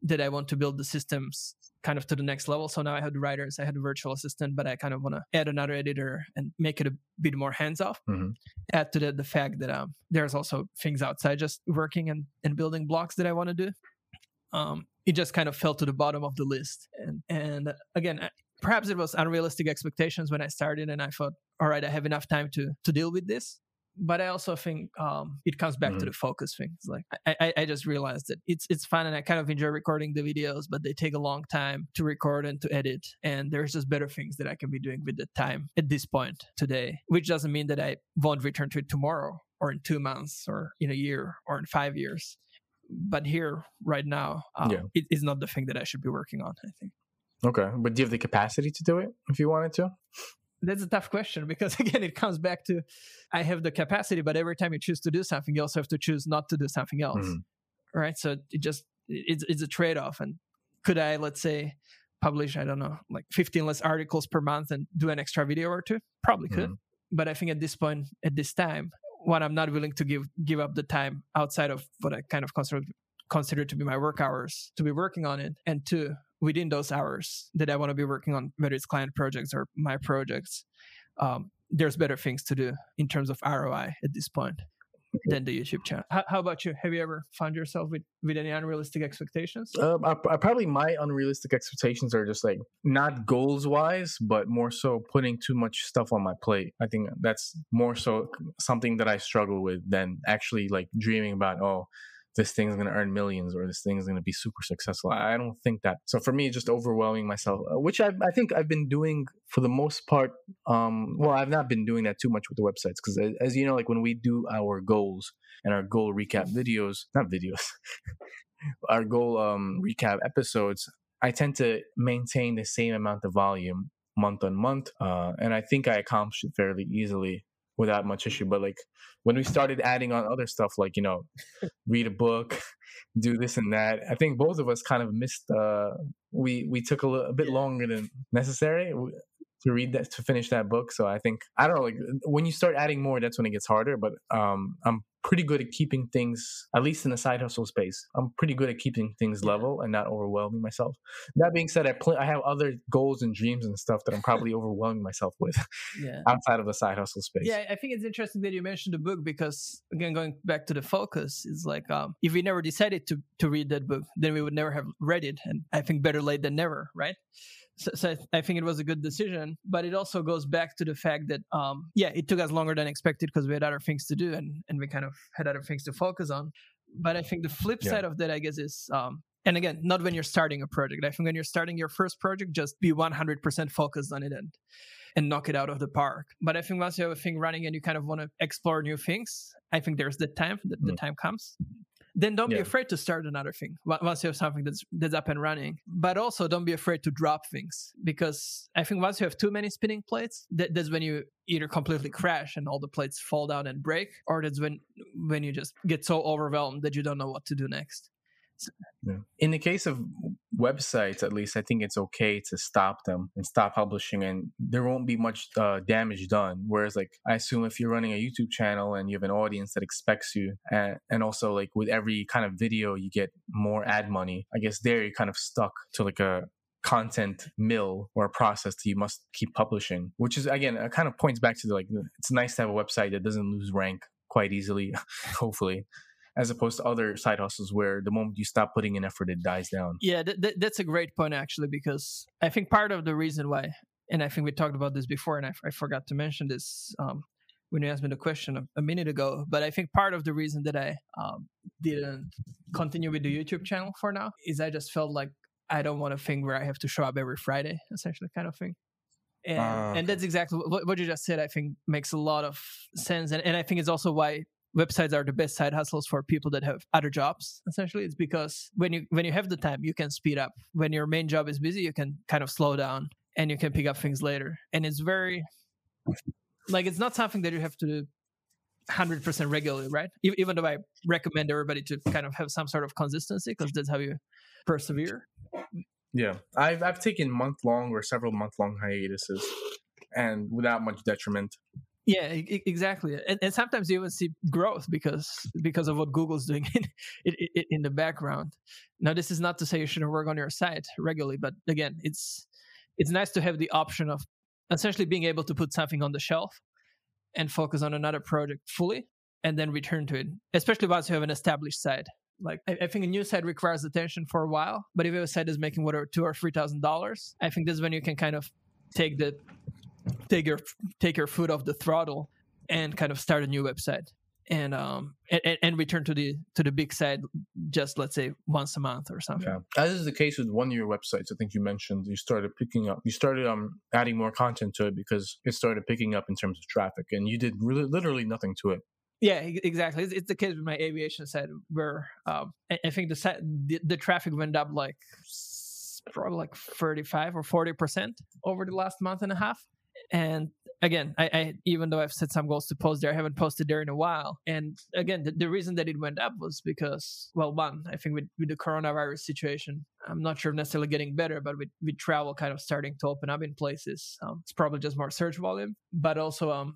Speaker 2: that I want to build the systems kind of to the next level. So now I have the writers, I had a virtual assistant, but I kind of want to add another editor and make it a bit more hands off.
Speaker 1: Mhm.
Speaker 2: Add to that the fact that um, there's also things outside just working and, and building blocks that I want to do. Um, it just kind of fell to the bottom of the list. And, and again, I- perhaps it was unrealistic expectations when I started and I thought, all right, I have enough time to, to deal with this but I also think um, it comes back to
Speaker 1: Mhm.
Speaker 2: the focus thing. It's like I, I, I just realized that it's it's fun and I kind of enjoy recording the videos, but they take a long time to record and to edit. And there's just better things that I can be doing with the time at this point today. Which doesn't mean that I won't return to it tomorrow or in two months or in a year or in five years. But here, right now, um,
Speaker 1: Yeah.
Speaker 2: it is not the thing that I should be working on. I think.
Speaker 1: Okay, but do you have the capacity to do it if you wanted to?
Speaker 2: That's a tough question because again it comes back to i have the capacity but every time you choose to do something you also have to choose not to do something else
Speaker 1: Mhm.
Speaker 2: right? So it just it's, it's a trade-off. And could i let's say publish i don't know like 15 less articles per month and do an extra video or two? Probably could. But i think at this point at this time what i'm not willing to give give up the time outside of what i kind of consider consider to be my work hours to be working on it. And two within those hours that i want to be working on whether it's client projects or my projects um, there's better things to do in terms of roi at this point than the YouTube channel. How, how, about you? Have you ever found yourself with, with any unrealistic expectations?
Speaker 1: Um, I, I, probably my unrealistic expectations are just like not goals wise, but more so putting too much stuff on my plate. I think that's more so something that I struggle with than actually like dreaming about, oh, this thing's going to earn millions or this thing's going to be super successful. I don't think that. So for me, just overwhelming myself, uh, which I, I think I've been doing for the most part. Um, well, I've not been doing that too much with the websites because, as you know, like when we do our goals and our goal recap videos, not videos, our goal um, recap episodes, I tend to maintain the same amount of volume month on month, uh, and I think I accomplished it fairly easily without much issue. But like when we started adding on other stuff, like you know, read a book, do this and that, I think both of us kind of missed. Uh, we we took a, little, a bit longer than necessary to read that to finish that book. So I think I don't know. Like when you start adding more, that's when it gets harder. But um, I'm pretty good at keeping things, at least in the side hustle space. I'm pretty good at keeping things level and not overwhelming myself. That being said, I pl- I have other goals and dreams and stuff that I'm probably overwhelming myself with yeah. outside of the side hustle space.
Speaker 2: Yeah, I think it's interesting that you mentioned the book because again, going back to the focus is like um, if we never decided to to read that book, then we would never have read it. And I think better late than never, right? So, so, I think it was a good decision, but it also goes back to the fact that, um, yeah, it took us longer than expected because we had other things to do and, and we kind of had other things to focus on. But I think the flip yeah. side of that, I guess, is, um, and again, not when you're starting a project. I think when you're starting your first project, just be 100% focused on it and, and knock it out of the park. But I think once you have a thing running and you kind of want to explore new things, I think there's the time that mm. the time comes then don't yeah. be afraid to start another thing once you have something that's that's up and running but also don't be afraid to drop things because i think once you have too many spinning plates that, that's when you either completely crash and all the plates fall down and break or that's when when you just get so overwhelmed that you don't know what to do next
Speaker 1: In the case of websites, at least, I think it's okay to stop them and stop publishing, and there won't be much uh, damage done. Whereas, like, I assume if you're running a YouTube channel and you have an audience that expects you, and, and also like with every kind of video, you get more ad money. I guess there you're kind of stuck to like a content mill or a process that you must keep publishing, which is again, kind of points back to the, like it's nice to have a website that doesn't lose rank quite easily, hopefully as opposed to other side hustles where the moment you stop putting in effort, it dies down.
Speaker 2: Yeah, th- th- that's a great point actually, because I think part of the reason why, and I think we talked about this before, and I, f- I forgot to mention this um, when you asked me the question a, a, minute ago, but I think part of the reason that I um, didn't continue with the YouTube channel for now is I just felt like I don't want a thing where I have to show up every Friday, essentially, kind of thing. And, uh, and that's exactly what, what, you just said. I think makes a lot of sense, and, and I think it's also why websites are the best side hustles for people that have other jobs essentially. It's because when you when you have the time you can speed up. When your main job is busy you can kind of slow down and you can pick up things later. And it's very like it's not something that you have to do 100% regularly right? Even though i recommend everybody to kind of have some sort of consistency because that's how you persevere.
Speaker 1: Yeah. I've, I've taken month long or several month long hiatuses and without much detriment
Speaker 2: yeah, exactly. And, and, sometimes you even see growth because because of what Google's doing in, in, in the background. Now, this is not to say you shouldn't work on your site regularly, but again, it's it's nice to have the option of essentially being able to put something on the shelf and focus on another project fully, and then return to it. Especially once you have an established site. Like I, I think a new site requires attention for a while, but if your site is making whatever two or three thousand dollars, I think this is when you can kind of take the take your take your foot off the throttle and kind of start a new website. And um and, and return to the to the big side just let's say once a month or something. Yeah.
Speaker 1: As is the case with one of your websites i think you mentioned you started picking up you started um adding more content to it because it started picking up in terms of traffic and you did really literally nothing to it.
Speaker 2: Yeah, exactly. It's, it's the case with my aviation site where um, I, think the, the the traffic went up like probably like thirty five or forty percent over the last month and a half, and again, I, I, even though I've set some goals to post there, I haven't posted there in a while. And again, the, the, reason that it went up was because, well, one, I think with, with the coronavirus situation, I'm not sure necessarily getting better, but with, with travel kind of starting to open up in places, um, it's probably just more search volume. But also, um,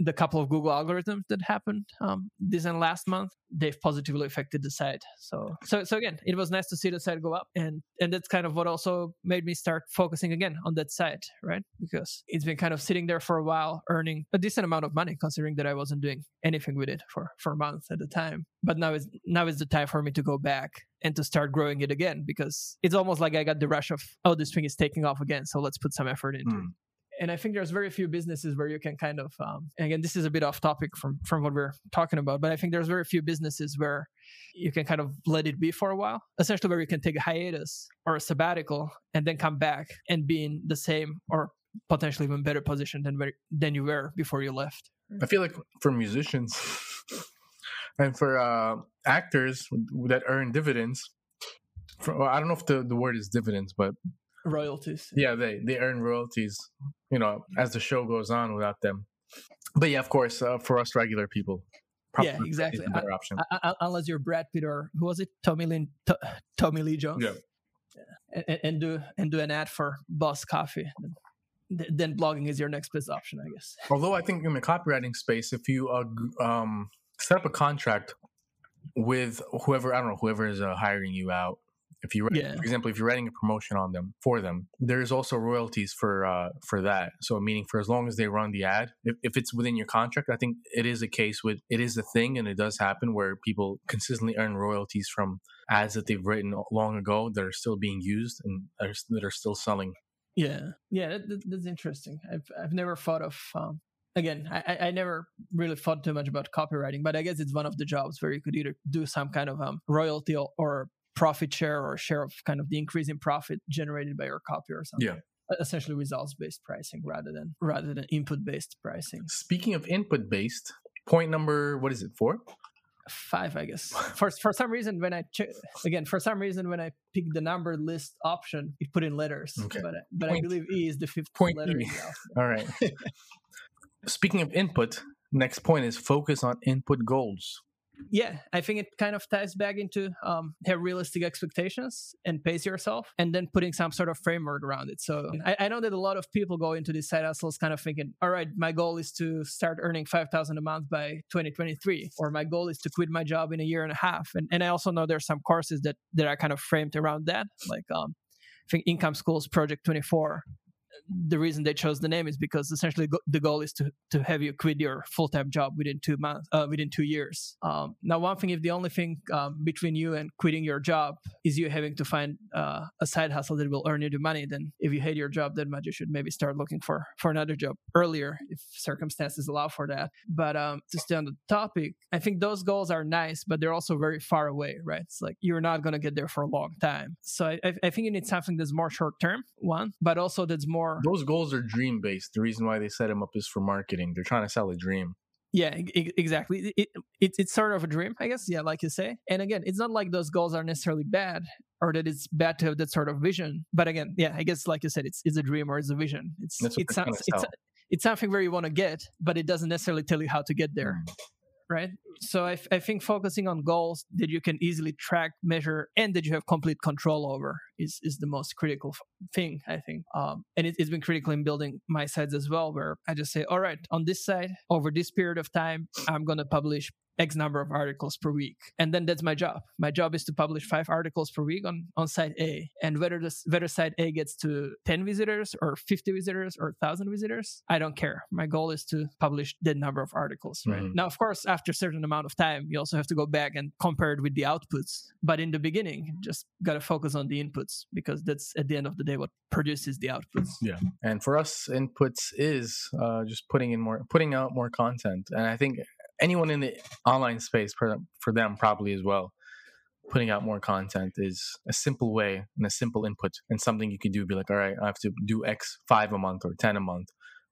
Speaker 2: the couple of Google algorithms that happened um, this and last month, they've positively affected the site. So, so, so again, it was nice to see the site go up, and and that's kind of what also made me start focusing again on that site, right? Because it's been kind of sitting there for a while, earning a decent amount of money, considering that I wasn't doing anything with it for for months at the time. But now is now is the time for me to go back and to start growing it again because it's almost like I got the rush of oh this thing is taking off again, so let's put some effort into mm. And I think there's very few businesses where you can kind of um, again this is a bit off topic from from what we're talking about, but I think there's very few businesses where you can kind of let it be for a while, essentially where you can take a hiatus or a sabbatical and then come back and be in the same or potentially even better position than where, than you were before you left.
Speaker 1: I feel like for musicians and for uh, actors that earn dividends, for, well, I don't know if the, the word is dividends, but
Speaker 2: royalties.
Speaker 1: Yeah, they they earn royalties, you know, as the show goes on without them. But yeah, of course, uh, for us regular people,
Speaker 2: yeah, exactly. better option. I, I, unless you're Brad Pitt or who was it, Tommy T- Tommy Lee Jones. Yeah. And, and, do and do an ad for Boss Coffee. Then blogging is your next best option, I guess.
Speaker 1: Although I think in the copywriting space, if you uh, um, set up a contract with whoever I don't know whoever is uh, hiring you out, if you, yeah. for example, if you're writing a promotion on them for them, there's also royalties for uh, for that. So meaning for as long as they run the ad, if, if it's within your contract, I think it is a case with it is a thing, and it does happen where people consistently earn royalties from ads that they've written long ago that are still being used and are, that are still selling.
Speaker 2: Yeah, yeah, that, that's interesting. I've I've never thought of um, again, I, I never really thought too much about copywriting, but I guess it's one of the jobs where you could either do some kind of um, royalty or, or profit share or share of kind of the increase in profit generated by your copy or something.
Speaker 1: Yeah.
Speaker 2: Essentially results based pricing rather than rather than input based pricing.
Speaker 1: Speaking of input based, point number what is it four?
Speaker 2: Five, I guess. for for some reason, when I check again, for some reason, when I pick the number list option, it put in letters. Okay. But but point, I believe E is the fifth point letter. E.
Speaker 1: All right. Speaking of input, next point is focus on input goals
Speaker 2: yeah, I think it kind of ties back into um, have realistic expectations and pace yourself, and then putting some sort of framework around it. So I, I know that a lot of people go into these side hustles kind of thinking, all right, my goal is to start earning five thousand a month by 2023, or my goal is to quit my job in a year and a half. And and I also know there's some courses that that are kind of framed around that, like um, I think Income Schools Project 24 the reason they chose the name is because essentially go- the goal is to to have you quit your full time job within two months, uh, within two years. Um, now, one thing, if the only thing um, between you and quitting your job is you having to find uh, a side hustle that will earn you the money, then if you hate your job that much, you should maybe start looking for for another job earlier if circumstances allow for that. But um, to stay on the topic, I think those goals are nice, but they're also very far away, right? It's like you're not going to get there for a long time. So I, I think you need something that's more short term, one, but also that's more
Speaker 1: those goals are dream based. The reason why they set them up is for marketing. They're trying to sell a dream.
Speaker 2: Yeah, exactly. It, it, it's sort of a dream, I guess. Yeah, like you say. And again, it's not like those goals are necessarily bad or that it's bad to have that sort of vision. But again, yeah, I guess like you said, it's it's a dream or it's a vision. It's it's it's, it's, it's something where you want to get, but it doesn't necessarily tell you how to get there. Mm right? So I, think focusing on goals that you can easily track, measure, and that you have complete control over is, is the most critical thing, I think. Um, and it, has been critical in building my sites as well, where I just say, all right, on this side, over this period of time, I'm going to publish X number of articles per week. And then that's my job. My job is to publish five articles per week on, on site A. And whether this whether site A gets to 10 visitors or 50 visitors or 1,000 visitors, I don't care. My goal is to publish that number of articles. Right. Mm-hmm. Now, of course, after a certain amount of time, you also have to go back and compare it with the outputs. But in the beginning, just got to focus on the inputs because that's at the end of the day what produces the outputs.
Speaker 1: Yeah. And for us, inputs is uh, just putting in more, putting out more content. And I think anyone in the online space for, for them probably as well putting out more content is a simple way and a simple input and something you can do be like all right i have to do x five a month or ten a month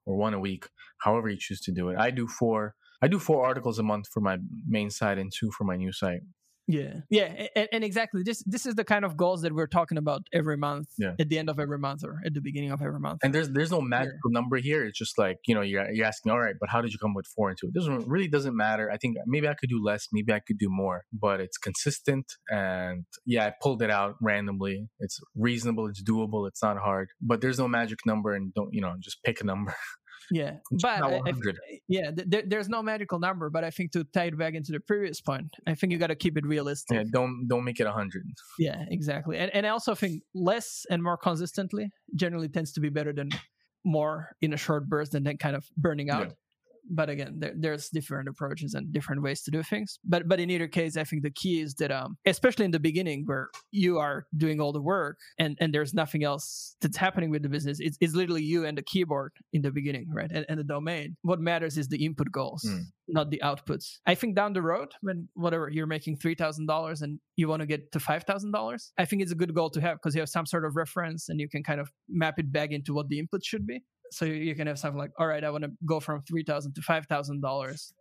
Speaker 1: or one a week however you choose to do it. I do four i do four articles a month for my main site and two for my new site
Speaker 2: yeah, yeah, and, and, exactly. This this is the kind of goals that we're talking about every month, yeah. at the end of every month or at the beginning of every month.
Speaker 1: And there's there's no magical yeah. number here. It's just like you know you're you're asking, all right, but how did you come with four and two? This really doesn't matter. I think maybe I could do less, maybe I could do more, but it's consistent. And yeah, I pulled it out randomly. It's reasonable. It's doable. It's not hard. But there's no magic number, and don't you know just pick a number.
Speaker 2: Yeah, but
Speaker 1: not
Speaker 2: I- I
Speaker 1: 100.
Speaker 2: yeah, th- there, there's no magical number. But I think to tie it back into the previous point, I think you got to keep it realistic.
Speaker 1: Yeah, don't don't make it 100.
Speaker 2: Yeah, exactly. And and I also think less and more consistently generally tends to be better than more in a short burst and then kind of burning
Speaker 1: Yeah.
Speaker 2: But again, there, there's different approaches and different ways to do things. But but in either case, I think the key is that um, especially in the beginning where you are doing all the work and, and there's nothing else that's happening with the business, it's, it's literally you and the keyboard in the beginning, right? And, and the domain. What matters is the input goals
Speaker 1: Mm.
Speaker 2: not the outputs. I think down the road, when whatever you're making three thousand dollars and you want to get to five thousand dollars, I think it's a good goal to have because you have some sort of reference and you can kind of map it back into what the input should be. So you- can have something like, all right, I want to go from three thousand to five thousand dollars.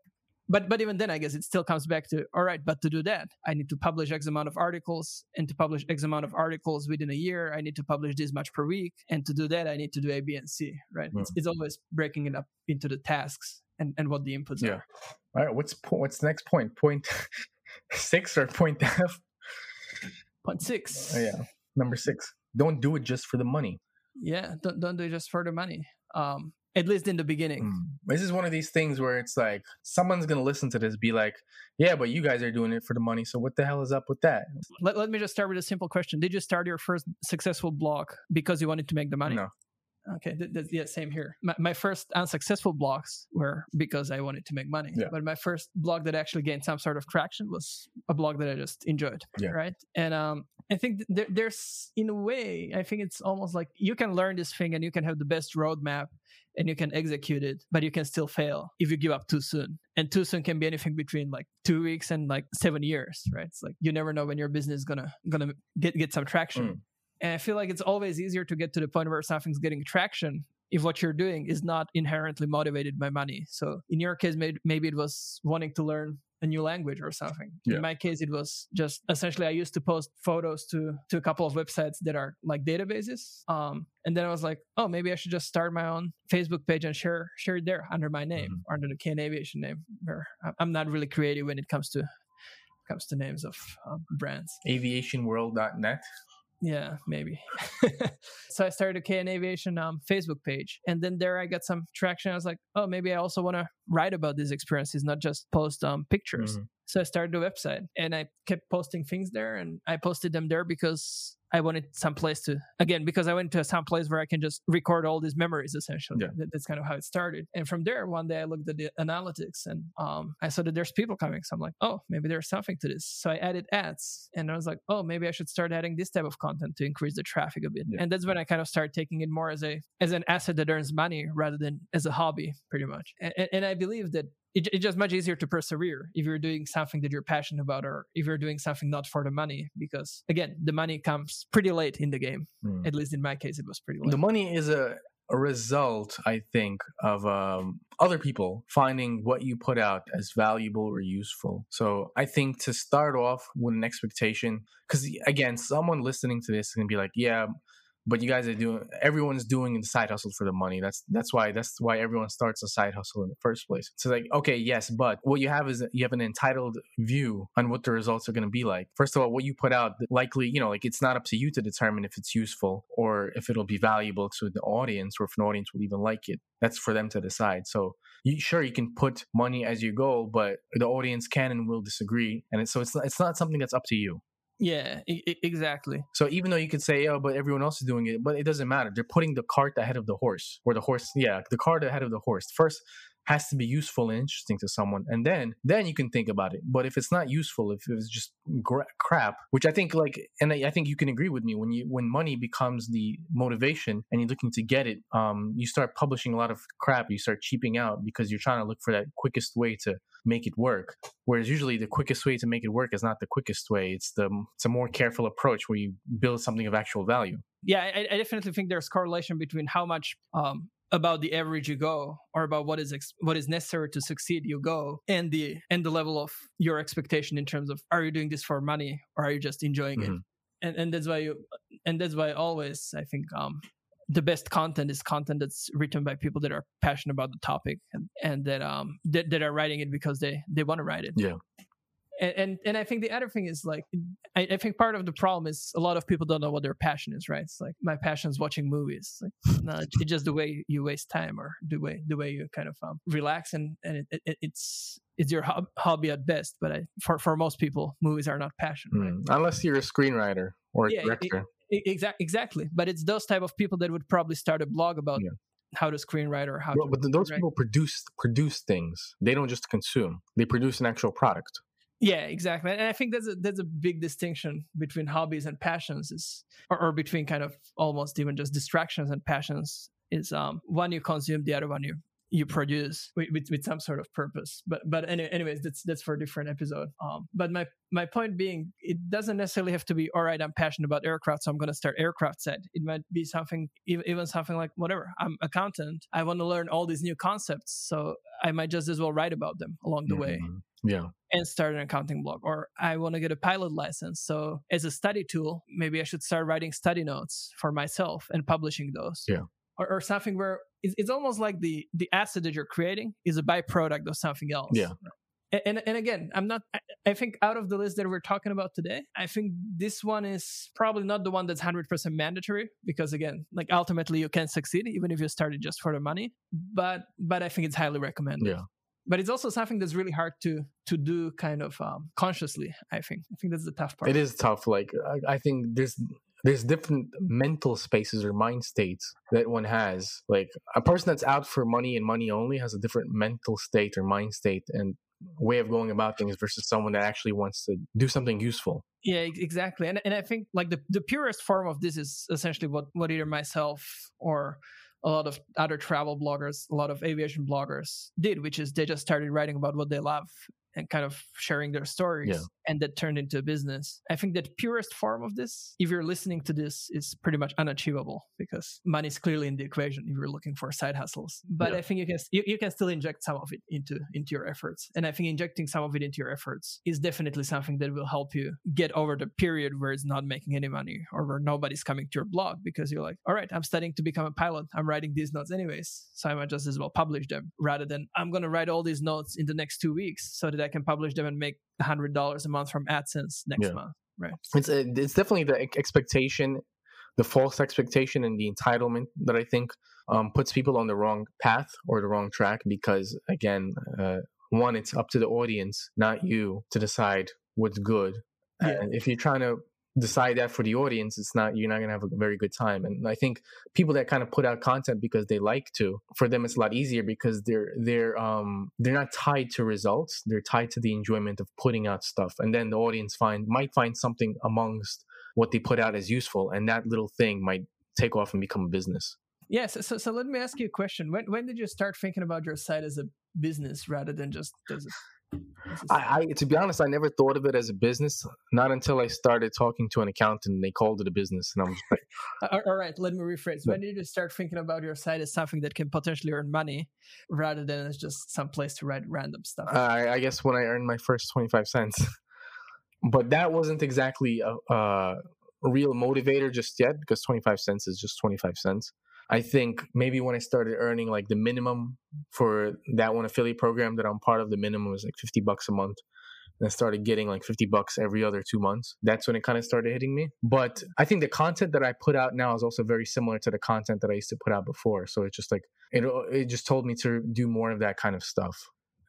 Speaker 2: But but even then, I guess it still comes back to all right. But to do that, I need to publish X amount of articles, and to publish X amount of articles within a year, I need to publish this much per week. And to do that, I need to do A, B, and C. Right? It's, hmm. it's always breaking it up into the tasks and, and what the inputs
Speaker 1: Yeah.
Speaker 2: are.
Speaker 1: All right, what's po- what's the next point? Point six or point F?
Speaker 2: Point six.
Speaker 1: Oh, yeah, number six. Don't do it just for the money.
Speaker 2: Yeah, don't don't do it just for the money. Um, at least in the beginning.
Speaker 1: Mm. This is one of these things where it's like someone's gonna listen to this, be like, "Yeah, but you guys are doing it for the money, so what the hell is up with that?"
Speaker 2: Let, let me just start with a simple question. Did you start your first successful blog because you wanted to make the money?
Speaker 1: No.
Speaker 2: Okay, th- th- yeah, same here. My, my first unsuccessful blogs were because I wanted to make money.
Speaker 1: Yeah.
Speaker 2: But my first blog that actually gained some sort of traction was a blog that I just enjoyed.
Speaker 1: Yeah.
Speaker 2: Right. And um, I think th- there's, in a way, I think it's almost like you can learn this thing and you can have the best roadmap and you can execute it, but you can still fail if you give up too soon. And too soon can be anything between like two weeks and like seven years, right? It's like you never know when your business is gonna gonna get get some traction.
Speaker 1: Mm.
Speaker 2: And I feel like it's always easier to get to the point where something's getting traction if what you're doing is not inherently motivated by money. So in your case, maybe, it was wanting to learn a new language or something.
Speaker 1: Yeah.
Speaker 2: In my case, it was just essentially I used to post photos to to a couple of websites that are like databases. Um, and then I was like, oh, maybe I should just start my own Facebook page and share share it there under my name,
Speaker 1: Mhm.
Speaker 2: under the KN Aviation name. Where I'm not really creative when it comes to comes to names of um, brands.
Speaker 1: Aviationworld.net.
Speaker 2: Yeah, maybe. so I started a KN Aviation um, Facebook page, and then there I got some traction. I was like, oh, maybe I also want to write about these experiences, not just post um, pictures.
Speaker 1: Mhm.
Speaker 2: So I started a website, and I kept posting things there, and I posted them there because I wanted some place to again because I went to some place where I can just record all these memories. Essentially,
Speaker 1: Yeah.
Speaker 2: That- that's kind of how it started. And from there, one day I looked at the analytics, and um, I saw that there's people coming. So I'm like, oh, maybe there's something to this. So I added ads, and I was like, oh, maybe I should start adding this type of content to increase the traffic a bit.
Speaker 1: Yeah.
Speaker 2: And that's when I kind of started taking it more as a as an asset that earns money rather than as a hobby, pretty much. And, and I believe that it, it's just much easier to persevere if you're doing something that you're passionate about or if you're doing something not for the money because again the money comes pretty late in the game
Speaker 1: Mm.
Speaker 2: at least in my case it was pretty late
Speaker 1: The money is a, a result, I think, of um, other people finding what you put out as valuable or useful. So I think to start off with an expectation, because again, someone listening to this can be like, yeah. But you guys are doing. Everyone's doing the side hustle for the money. That's that's why that's why everyone starts a side hustle in the first place. So like, okay, yes, but what you have is you have an entitled view on what the results are going to be like. First of all, what you put out, likely, you know, like it's not up to you to determine if it's useful or if it'll be valuable to the audience or if an audience will even like it. That's for them to decide. So you sure you can put money as your goal, but the audience can and will disagree, and it's, so it's it's not something that's up to you.
Speaker 2: Yeah e- exactly
Speaker 1: So even though you could say, oh, but everyone else is doing it, but it doesn't matter. They're putting the cart ahead of the horse, or the horse, yeah, the cart ahead of the horse. First has to be useful and interesting to someone, and then then you can think about it. But if it's not useful, if it's just gra- crap, which I think like, and I I think you can agree with me when you when money becomes the motivation and you're looking to get it, um, you start publishing a lot of crap. You start cheaping out because you're trying to look for that quickest way to make it work. Whereas usually the quickest way to make it work is not the quickest way. It's the it's a more careful approach where you build something of actual value.
Speaker 2: yeah I, I definitely think there's correlation between how much um about the average you go or about what is ex- what is necessary to succeed you go and the and the level of your expectation in terms of are you doing this for money or are you just enjoying it
Speaker 1: Mhm.
Speaker 2: and and that's why you and that's why always i think um the best content is content that's written by people that are passionate about the topic and, and that um that, that are writing it because they they want to write it
Speaker 1: Yeah.
Speaker 2: And, and and I think the other thing is like I, I, think part of the problem is a lot of people don't know what their passion is, right? It's like my passion is watching movies. Like, no, it's just the way you waste time or the way the way you kind of um, relax, and and it, it, it's it's your hobby at best. But I, for for most people, movies are not passion, right?
Speaker 1: mm, unless you're a screenwriter or a yeah, director.
Speaker 2: Exactly, exactly. But it's those type of people that would probably start a blog about yeah how to screenwrite or how
Speaker 1: well,
Speaker 2: to
Speaker 1: but those people produce produce things they don't just consume they produce an actual product
Speaker 2: yeah exactly and i think that's a that's a big distinction between hobbies and passions is or, or between kind of almost even just distractions and passions is um one you consume the other one you you produce with, with, with, some sort of purpose. But but any, anyways, that's that's for a different episode. Um, but my my point being, it doesn't necessarily have to be all right. I'm passionate about aircraft, so I'm going to start aircraft set. It might be something even something like whatever. I'm accountant. I want to learn all these new concepts, so I might just as well write about them along the mm-hmm. way.
Speaker 1: Yeah.
Speaker 2: And start an accounting blog. Or I want to get a pilot license. So, as a study tool, maybe I should start writing study notes for myself and publishing those.
Speaker 1: Yeah
Speaker 2: or, or something where it's, it's almost like the the asset that you're creating is a byproduct of something else.
Speaker 1: Yeah.
Speaker 2: And, and again, I'm not. I think out of the list that we're talking about today, I think this one is probably not the one that's hundred percent mandatory because again, like ultimately you can succeed even if you started just for the money. But but I think it's highly recommended.
Speaker 1: Yeah.
Speaker 2: But it's also something that's really hard to to do kind of um, consciously. I think. I think that's the tough part.
Speaker 1: It is tough. Like I, I think there's there's different mental spaces or mind states that one has. Like a person that's out for money and money only has a different mental state or mind state and way of going about things versus someone that actually wants to do something useful.
Speaker 2: Yeah, exactly. And and I think like the, the purest form of this is essentially what, what either myself or a lot of other travel bloggers, a lot of aviation bloggers did, which is they just started writing about what they love and kind of sharing their stories yeah. and that turned into a business i think that purest form of this if you're listening to this is pretty much unachievable because money is clearly in the equation if you're looking for side hustles but yeah. i think you can you, you can still inject some of it into into your efforts and i think injecting some of it into your efforts is definitely something that will help you get over the period where it's not making any money or where nobody's coming to your blog because you're like all right i'm studying to become a pilot i'm writing these notes anyways so i might just as well publish them rather than i'm going to write all these notes in the next two weeks so that I can publish them and make hundred dollars a month from AdSense next yeah. month. Right.
Speaker 1: It's a, it's definitely the expectation, the false expectation, and the entitlement that I think um, puts people on the wrong path or the wrong track. Because again, uh, one, it's up to the audience, not you, to decide what's good. Yeah. And if you're trying to decide that for the audience, it's not you're not gonna have a very good time. And I think people that kind of put out content because they like to, for them it's a lot easier because they're they're um they're not tied to results. They're tied to the enjoyment of putting out stuff. And then the audience find might find something amongst what they put out as useful, and that little thing might take off and become a business.
Speaker 2: Yes. So, so let me ask you a question. When when did you start thinking about your site as a business rather than just as a
Speaker 1: I, I, to be honest, I never thought of it as a business. Not until I started talking to an accountant, and they called it a business, and I'm just
Speaker 2: like, all right, let me rephrase. When did you start thinking about your site as something that can potentially earn money, rather than as just some place to write random stuff?
Speaker 1: I, I guess when I earned my first twenty five cents, but that wasn't exactly a, a real motivator just yet, because twenty five cents is just twenty five cents. I think maybe when I started earning like the minimum for that one affiliate program that I'm part of, the minimum was like 50 bucks a month. And I started getting like 50 bucks every other two months. That's when it kind of started hitting me. But I think the content that I put out now is also very similar to the content that I used to put out before. So it's just like, it, it just told me to do more of that kind of stuff.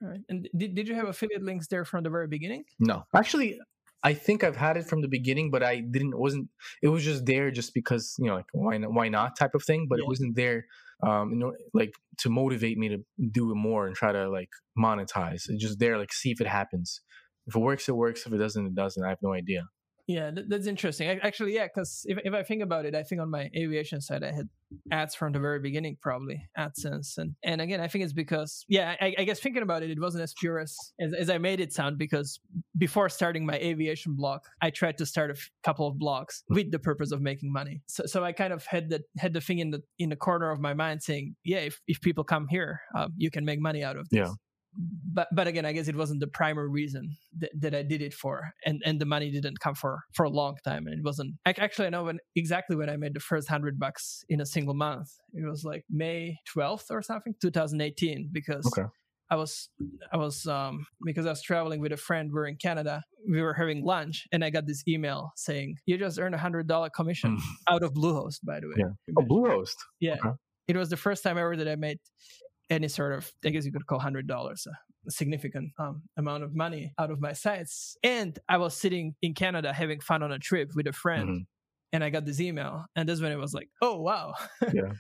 Speaker 2: All right. And did, did you have affiliate links there from the very beginning?
Speaker 1: No. Actually, I think I've had it from the beginning, but I didn't wasn't it was just there just because you know like why not why not type of thing, but yeah. it wasn't there um you know like to motivate me to do it more and try to like monetize. It's just there like see if it happens. If it works, it works. If it doesn't, it doesn't. I have no idea.
Speaker 2: Yeah, that's interesting. Actually, yeah, because if, if I think about it, I think on my aviation side, I had ads from the very beginning, probably AdSense. And, and again, I think it's because, yeah, I, I guess thinking about it, it wasn't as pure as, as, as, I made it sound because before starting my aviation blog, I tried to start a f- couple of blogs with the purpose of making money. So, so I kind of had the, had the thing in the, in the corner of my mind saying, yeah, if, if people come here, um, you can make money out of this.
Speaker 1: Yeah
Speaker 2: but but again, I guess it wasn't the primary reason that, that I did it for, and and the money didn't come for for a long time, and it wasn't. Actually, I know when exactly when I made the first hundred bucks in a single month. It was like May twelfth or something, 2018, because. Okay. I was I was um because I was traveling with a friend. We're in Canada. We were having lunch, and I got this email saying you just earned a hundred dollar commission out of Bluehost. By the way,
Speaker 1: Yeah. Oh, Bluehost.
Speaker 2: yeah.
Speaker 1: Okay.
Speaker 2: It was the first time ever that I made any sort of I guess you could call hundred dollars a significant um, amount of money out of my sites. And I was sitting in Canada having fun on a trip with a friend,
Speaker 1: Mhm.
Speaker 2: and I got this email, and that's when it was like, oh wow.
Speaker 1: Yeah.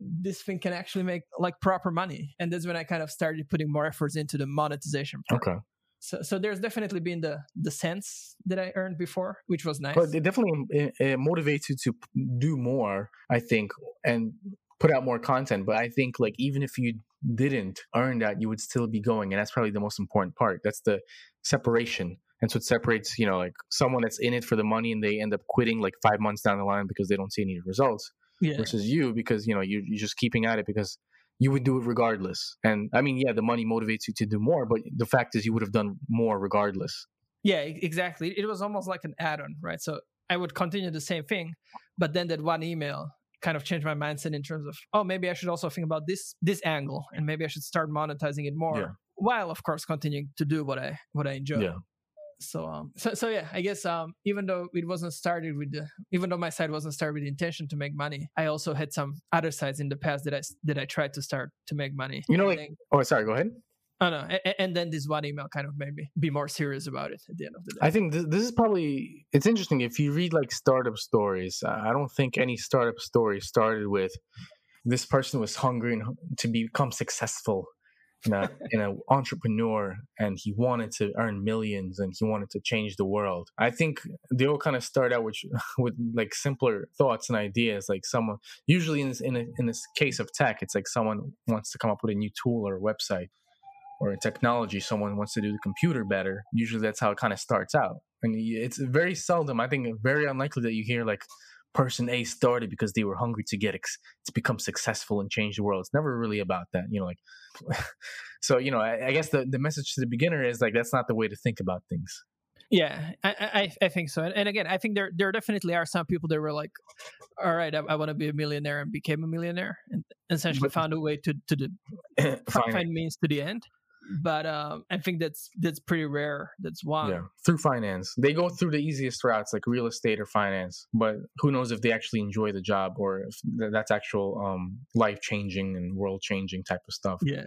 Speaker 2: this thing can actually make like proper money and that's when i kind of started putting more efforts into the monetization part.
Speaker 1: Okay.
Speaker 2: so, so there's definitely been the the sense that i earned before which was nice
Speaker 1: But it definitely uh, motivates you to do more, I think, and put out more content. But I think like even if you didn't earn that, you would still be going, and that's probably the most important part. That's the separation. And so it separates, you know, like someone that's in it for the money and they end up quitting like five months down the line because they don't see any results,
Speaker 2: yeah
Speaker 1: versus you because you know you you're just keeping at it because you would do it regardless. And I mean, yeah, the money motivates you to do more, but the fact is you would have done more regardless.
Speaker 2: yeah exactly it was almost like an add-on right so i would continue the same thing but then that one email kind of changed my mindset in terms of oh maybe i should also think about this this angle and maybe i should start monetizing it more
Speaker 1: Yeah.
Speaker 2: while of course continuing to do what i what i enjoy
Speaker 1: Yeah.
Speaker 2: so um so, so yeah i guess um even though it wasn't started with the even though my side wasn't started with the intention to make money i also had some other sides in the past that i that i tried to start to make money
Speaker 1: You know, like-
Speaker 2: then-
Speaker 1: Oh, sorry. Go ahead.
Speaker 2: Oh no and, and then this one email kind of made me be more serious about it at the end of the day
Speaker 1: I think this, this is probably it's interesting if you read like startup stories. I don't think any startup story started with this person was hungry to become successful in a in an entrepreneur and he wanted to earn millions and he wanted to change the world. I think they all kind of start out with with like simpler thoughts and ideas. Like someone usually in this in, a, in this case of tech, it's like someone wants to come up with a new tool or a website or in technology, someone wants to do the computer better. Usually, that's how it kind of starts out. And it's very seldom, I think, very unlikely that you hear like person A started because they were hungry to get ex- to become successful and change the world. It's never really about that, you know. Like, so you know, I, I guess the the message to the beginner is like that's not the way to think about things.
Speaker 2: Yeah, I, I I think so. And, and again, I think there there definitely are some people that were like, "All right, I, I want to be a millionaire," and became a millionaire, and essentially
Speaker 1: But-
Speaker 2: found a way to to the fi-
Speaker 1: Fine.
Speaker 2: find means to the end. But um, I think that's that's pretty rare. That's why.
Speaker 1: Yeah, through finance, they go through the easiest routes like real estate or finance. But who knows if they actually enjoy the job or if that's actual um, life changing and world changing type of stuff.
Speaker 2: Yeah.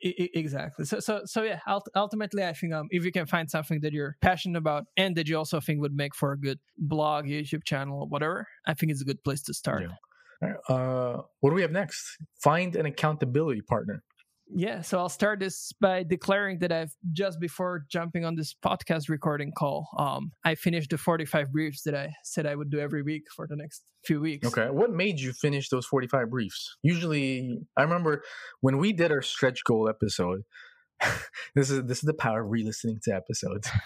Speaker 2: Exactly. So, so, so yeah. ult- Ultimately, I think um, if you can find something that you're passionate about and that you also think would make for a good blog, YouTube channel, whatever, I think it's a good place to start.
Speaker 1: Yeah. Right, Uh, what do we have next? Find an accountability partner.
Speaker 2: Yeah, so I'll start this by declaring that I've just before jumping on this podcast recording call, um, I finished the 45 briefs that I said I would do every week for the next few weeks.
Speaker 1: Okay. What made you finish those 45 briefs? Usually, I remember when we did our stretch goal episode. this is this is the power of re-listening to episodes.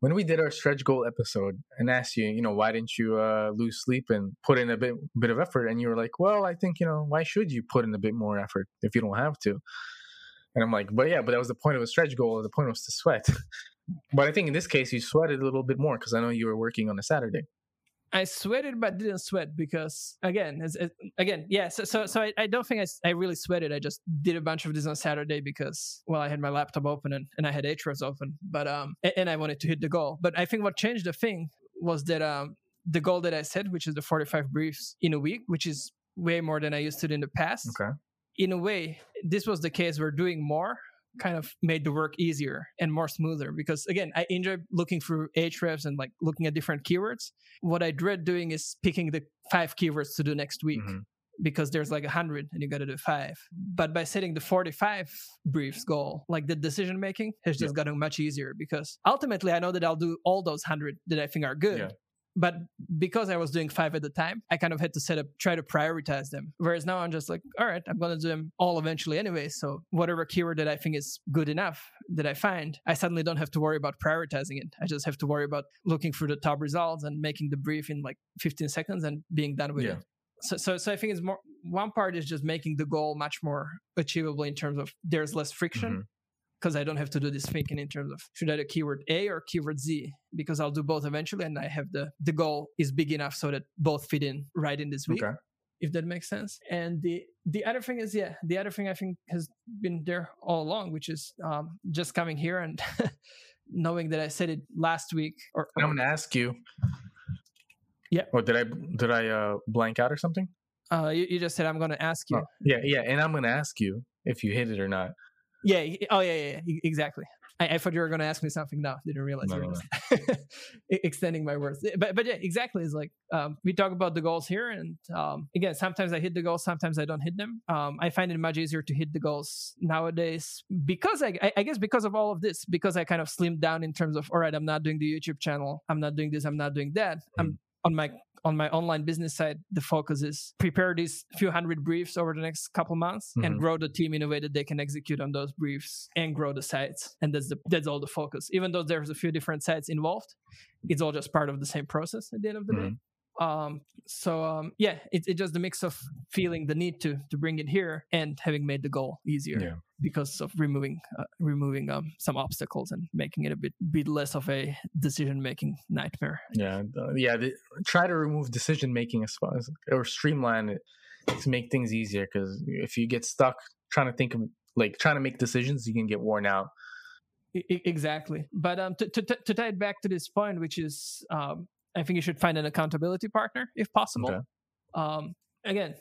Speaker 1: when we did our stretch goal episode and asked you, you know, why didn't you uh, lose sleep and put in a bit bit of effort? And you were like, well, I think you know, why should you put in a bit more effort if you don't have to? And I'm like, but yeah, but that was the point of a stretch goal. The point was to sweat. but I think in this case, you sweated a little bit more because I know you were working on a Saturday.
Speaker 2: I sweated, but didn't sweat because again, it's, it, again, yeah. So, so, so I, I don't think I, I really sweated. I just did a bunch of this on Saturday because, well, I had my laptop open and, and I had Ahrefs open, but um, a- and I wanted to hit the goal. But I think what changed the thing was that um, the goal that I set, which is the 45 briefs in a week, which is way more than I used to in the past.
Speaker 1: Okay.
Speaker 2: In a way, this was the case We're doing more kind of made the work easier and more smoother because again i enjoy looking through Ahrefs and like looking at different keywords what i dread doing is picking the five keywords to do next week
Speaker 1: Mhm.
Speaker 2: because there's like a hundred and you got to do five but by setting the 45 briefs goal like the decision making has just gotten much easier because ultimately i know that i'll do all those hundred that i think are good
Speaker 1: Yeah.
Speaker 2: But because I was doing five at the time, I kind of had to set up, try to prioritize them. Whereas now I'm just like, all right, I'm going to do them all eventually anyway. So whatever keyword that I think is good enough that I find, I suddenly don't have to worry about prioritizing it. I just have to worry about looking through the top results and making the brief in like 15 seconds and being done with
Speaker 1: Yeah.
Speaker 2: it. So, so, so I think it's more, one part is just making the goal much more achievable in terms of there's less friction
Speaker 1: Mhm.
Speaker 2: Because I don't have to do this thinking in terms of should I do keyword A or keyword Z because I'll do both eventually and I have the the goal is big enough so that both fit in right in this week.
Speaker 1: Okay.
Speaker 2: if that makes sense. And the the other thing is, yeah, the other thing I think has been there all along, which is um, just coming here and knowing that I said it last week. Or,
Speaker 1: I'm going to ask you.
Speaker 2: Yeah.
Speaker 1: Or did I did I uh, blank out or something?
Speaker 2: Uh, you, you just said I'm going to ask you.
Speaker 1: Oh, yeah, yeah, and I'm going to ask you if you hit it or not.
Speaker 2: Yeah. Oh, yeah, yeah, yeah exactly. I, I, thought you were going to ask me something. No, didn't realize no, you were no. extending my words. But but yeah, exactly. It's like um, we talk about the goals here, and um, again, sometimes I hit the goals, sometimes I don't hit them. Um, I find it much easier to hit the goals nowadays because I, I guess because of all of this, because I kind of slimmed down in terms of all right, I'm not doing the YouTube channel, I'm not doing this, I'm not doing that. Mm. I'm on my on my online business side, the focus is prepare these few hundred briefs over the next couple months mm-hmm. and grow the team in a way that they can execute on those briefs and grow the sites. And that's the that's all the focus. Even though there's a few different sites involved, it's all just part of the same process at the end of the mm-hmm. day. Um, so um, yeah, it's it just a mix of feeling the need to to bring it here and having made the goal easier yeah. because of removing uh, removing um, some obstacles and making it a bit bit less of a decision making nightmare.
Speaker 1: Yeah, uh, yeah. The, try to remove decision making as far as or streamline it to make things easier. Because if you get stuck trying to think of like trying to make decisions, you can get worn out.
Speaker 2: Exactly, but um, to, to, to tie it back to this point, which is um, I think you should find an accountability partner if possible. Okay. Um, again,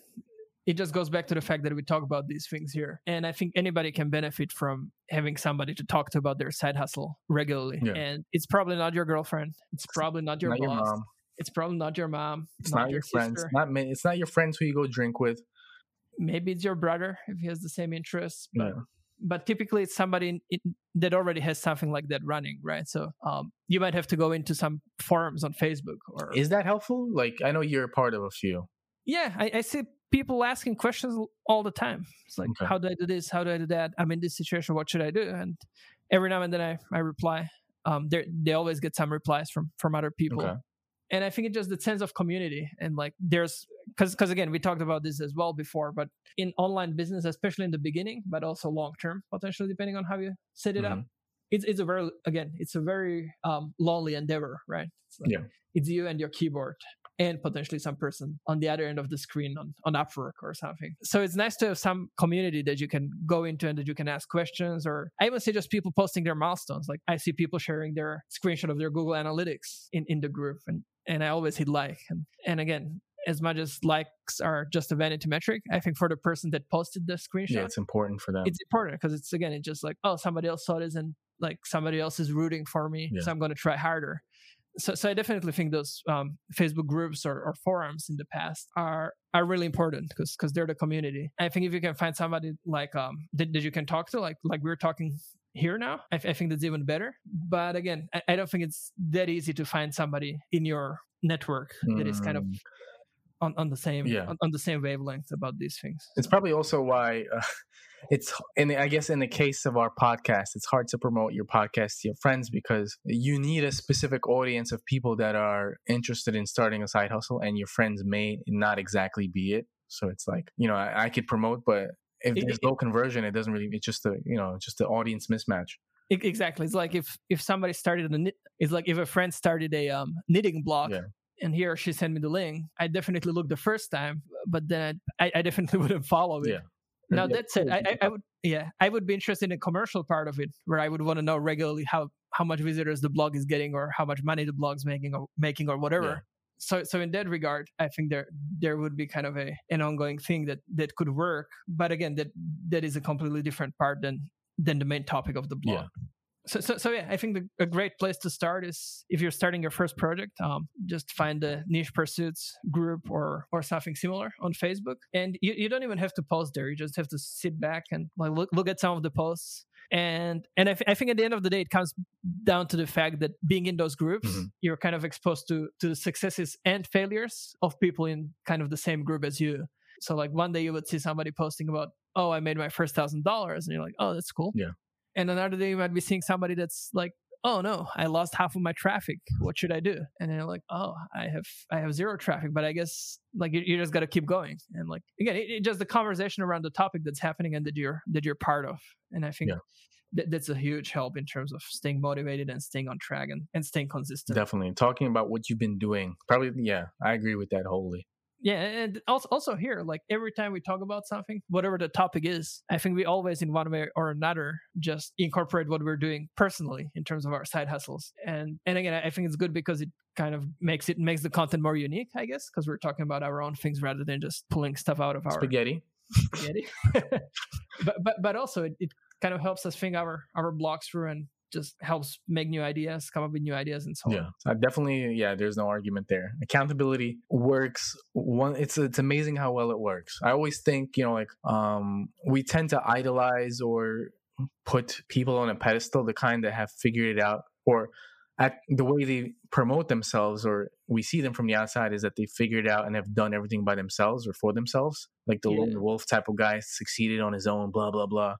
Speaker 2: it just goes back to the fact that we talk about these things here. And I think anybody can benefit from having somebody to talk to about their side hustle regularly. Yeah. And it's probably not your girlfriend. It's probably not your
Speaker 1: not
Speaker 2: boss.
Speaker 1: Your mom.
Speaker 2: It's probably not your mom.
Speaker 1: It's not, not your, your friends. Not it's not your friends who you go drink with.
Speaker 2: Maybe it's your brother if he has the same interests. But but typically it's somebody in, that already has something like that running, right? So um, you might have to go into some forums on Facebook. Or
Speaker 1: is that helpful? Like I know you're a part of a few.
Speaker 2: Yeah, I, I see people asking questions all the time. It's like, okay. how do I do this? How do I do that? I'm in this situation. What should I do? And every now and then I, I reply. Um, they always get some replies from from other people. Okay and i think it's just the sense of community and like there's because because again we talked about this as well before but in online business especially in the beginning but also long term potentially depending on how you set it mm-hmm. up it's, it's a very again it's a very um, lonely endeavor right
Speaker 1: it's like, yeah
Speaker 2: it's you and your keyboard and potentially some person on the other end of the screen on, on Upwork or something. So it's nice to have some community that you can go into and that you can ask questions or I even see just people posting their milestones. Like I see people sharing their screenshot of their Google Analytics in, in the group and, and I always hit like. And, and again, as much as likes are just a vanity metric, I think for the person that posted the screenshot,
Speaker 1: yeah, it's important for them.
Speaker 2: It's important because it's again, it's just like, oh, somebody else saw this and like somebody else is rooting for me, yeah. so I'm going to try harder so, so I definitely think those um, Facebook groups or, or, forums in the past are are really important because because they're the community. I think if you can find somebody like um that, that you can talk to, like like we're talking here now, I, I think that's even better. But again, I, I, don't think it's that easy to find somebody in your network that is kind of hmm. On, on the same yeah. on, on, the same wavelength about these things.
Speaker 1: It's probably also why uh, it's and I guess in the case of our podcast, it's hard to promote your podcast to your friends because you need a specific audience of people that are interested in starting a side hustle, and your friends may not exactly be it. So it's like you know I, I could promote, but if it, there's no conversion, it doesn't really. It's just a you know just the audience mismatch.
Speaker 2: Exactly. It's like if if somebody started a knit, it's like if a friend started a um, knitting blog. Yeah and here she sent me the link. I definitely looked the first time, but then I, I definitely wouldn't follow it.
Speaker 1: Yeah.
Speaker 2: Now that's it. I, I, I, would, yeah, I would be interested in the commercial part of it, where I would want to know regularly how how much visitors the blog is getting, or how much money the blog's making, or making, or whatever. Yeah. So, so in that regard, I think there there would be kind of a an ongoing thing that that could work. But again, that that is a completely different part than than the main topic of the blog. So, so, so yeah, I think the, a great place to start is if you're starting your first project, um, just find the niche pursuits group or or something similar on Facebook, and you, you don't even have to post there. You just have to sit back and like look look at some of the posts, and and I, I think at the end of the day, it comes down to the fact that being in those groups, mm-hmm. you're kind of exposed to to the successes and failures of people in kind of the same group as you. So like one day you would see somebody posting about, oh, I made my first thousand dollars, and you're like, oh, that's cool.
Speaker 1: Yeah
Speaker 2: and another day you might be seeing somebody that's like oh no i lost half of my traffic. What should i do? And they're like oh i have i have zero traffic but i guess like you, you just got to keep going. And like again it, it, just the conversation around the topic that's happening and that you're that you're part of. And i think yeah. th- that's a huge help in terms of staying motivated and staying on track and, and staying consistent.
Speaker 1: Definitely. Talking about what you've been doing probably yeah i agree with that wholly
Speaker 2: yeah and also also here like every time we talk about something whatever the topic is i think we always in one way or another just incorporate what we're doing personally in terms of our side hustles. And and again i think it's good because it kind of makes it makes the content more unique i guess because we're talking about our own things rather than just pulling stuff out of our
Speaker 1: spaghetti.
Speaker 2: Spaghetti. But but but also it, it kind of helps us think our our blocks through and just helps make new ideas, come up with new ideas, and so
Speaker 1: yeah.
Speaker 2: on.
Speaker 1: Yeah, definitely. Yeah, there's no argument there. Accountability works. One, it's it's amazing how well it works. I always think, you know, like um, we tend to idolize or put people on a pedestal, the kind that have figured it out, or at the way they promote themselves or we see them from the outside is that they figured out and have done everything by themselves or for themselves like the yeah. lone wolf type of guy succeeded on his own blah blah blah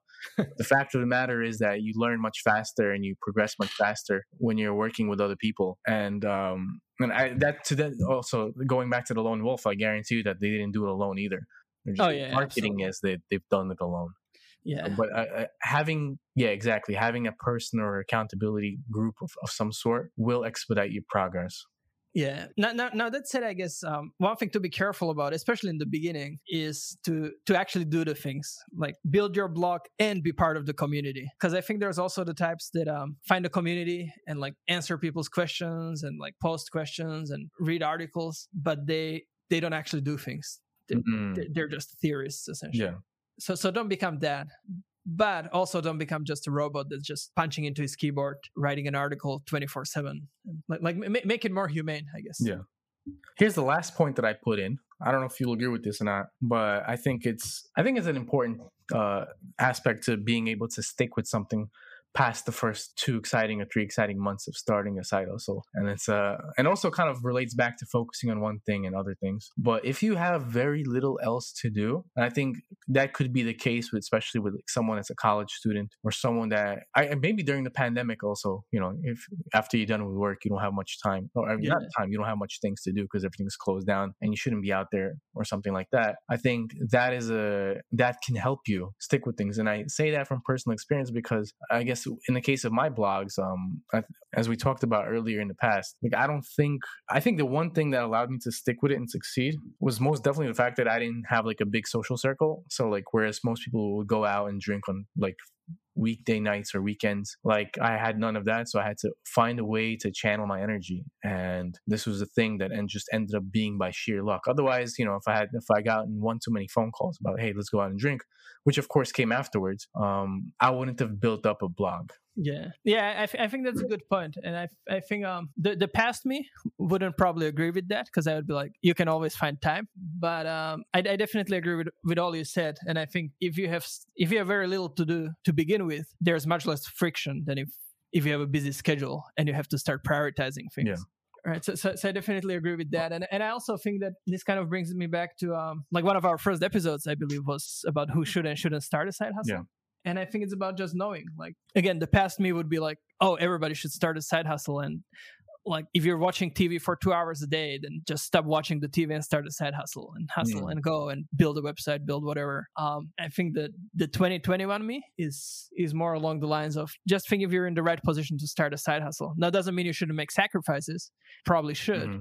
Speaker 1: the fact of the matter is that you learn much faster and you progress much faster when you're working with other people and um and I, that to that also going back to the lone wolf i guarantee you that they didn't do it alone either
Speaker 2: oh yeah
Speaker 1: marketing absolutely. is they, they've done it alone
Speaker 2: yeah
Speaker 1: but uh, uh, having yeah exactly having a person or accountability group of, of some sort will expedite your progress
Speaker 2: yeah. Now, now, now that said, I guess um, one thing to be careful about, especially in the beginning, is to to actually do the things like build your blog and be part of the community. Because I think there's also the types that um, find a community and like answer people's questions and like post questions and read articles, but they they don't actually do things. They're, mm-hmm. they're just theorists essentially.
Speaker 1: Yeah
Speaker 2: so so don't become that but also don't become just a robot that's just punching into his keyboard writing an article 24 7 like, like make it more humane i guess.
Speaker 1: Yeah. Here's the last point that i put in. I don't know if you'll agree with this or not but i think it's i think it's an important uh, aspect to being able to stick with something past the first two exciting or three exciting months of starting a side hustle. And it's uh and also kind of relates back to focusing on one thing and other things. But if you have very little else to do, and I think that could be the case with especially with like someone that's a college student or someone that I maybe during the pandemic also, you know, if after you're done with work you don't have much time or yeah. not time, you don't have much things to do because everything's closed down and you shouldn't be out there or something like that. I think that is a that can help you stick with things. And I say that from personal experience because I guess guess in the case of my blogs, um, I, as we talked about earlier in the past, like I don't think I think the one thing that allowed me to stick with it and succeed was most definitely the fact that I didn't have like a big social circle. So like whereas most people would go out and drink on like weekday nights or weekends. Like I had none of that, so I had to find a way to channel my energy, and this was a thing that and just ended up being by sheer luck. Otherwise, you know, if I had if I got one too many phone calls about hey, let's go out and drink, which of course came afterwards, um, I wouldn't have built up a blog.
Speaker 2: Yeah, yeah, I, th- I think that's a good point, and I, I think um the the past me wouldn't probably agree with that because I would be like, you can always find time, but um I, I definitely agree with with all you said, and I think if you have if you have very little to do to begin with, there's much less friction than if if you have a busy schedule and you have to start prioritizing things.
Speaker 1: Yeah.
Speaker 2: Right. So, so, so, I definitely agree with that. And, and I also think that this kind of brings me back to um, like one of our first episodes, I believe, was about who should and shouldn't start a side hustle.
Speaker 1: Yeah.
Speaker 2: And I think it's about just knowing. Like, again, the past me would be like, oh, everybody should start a side hustle. And like, if you're watching TV for two hours a day, then just stop watching the TV and start a side hustle and hustle mm. and go and build a website, build whatever. Um, I think that the 2021 me is is more along the lines of just think if you're in the right position to start a side hustle. That doesn't mean you shouldn't make sacrifices. Probably should. Mm-hmm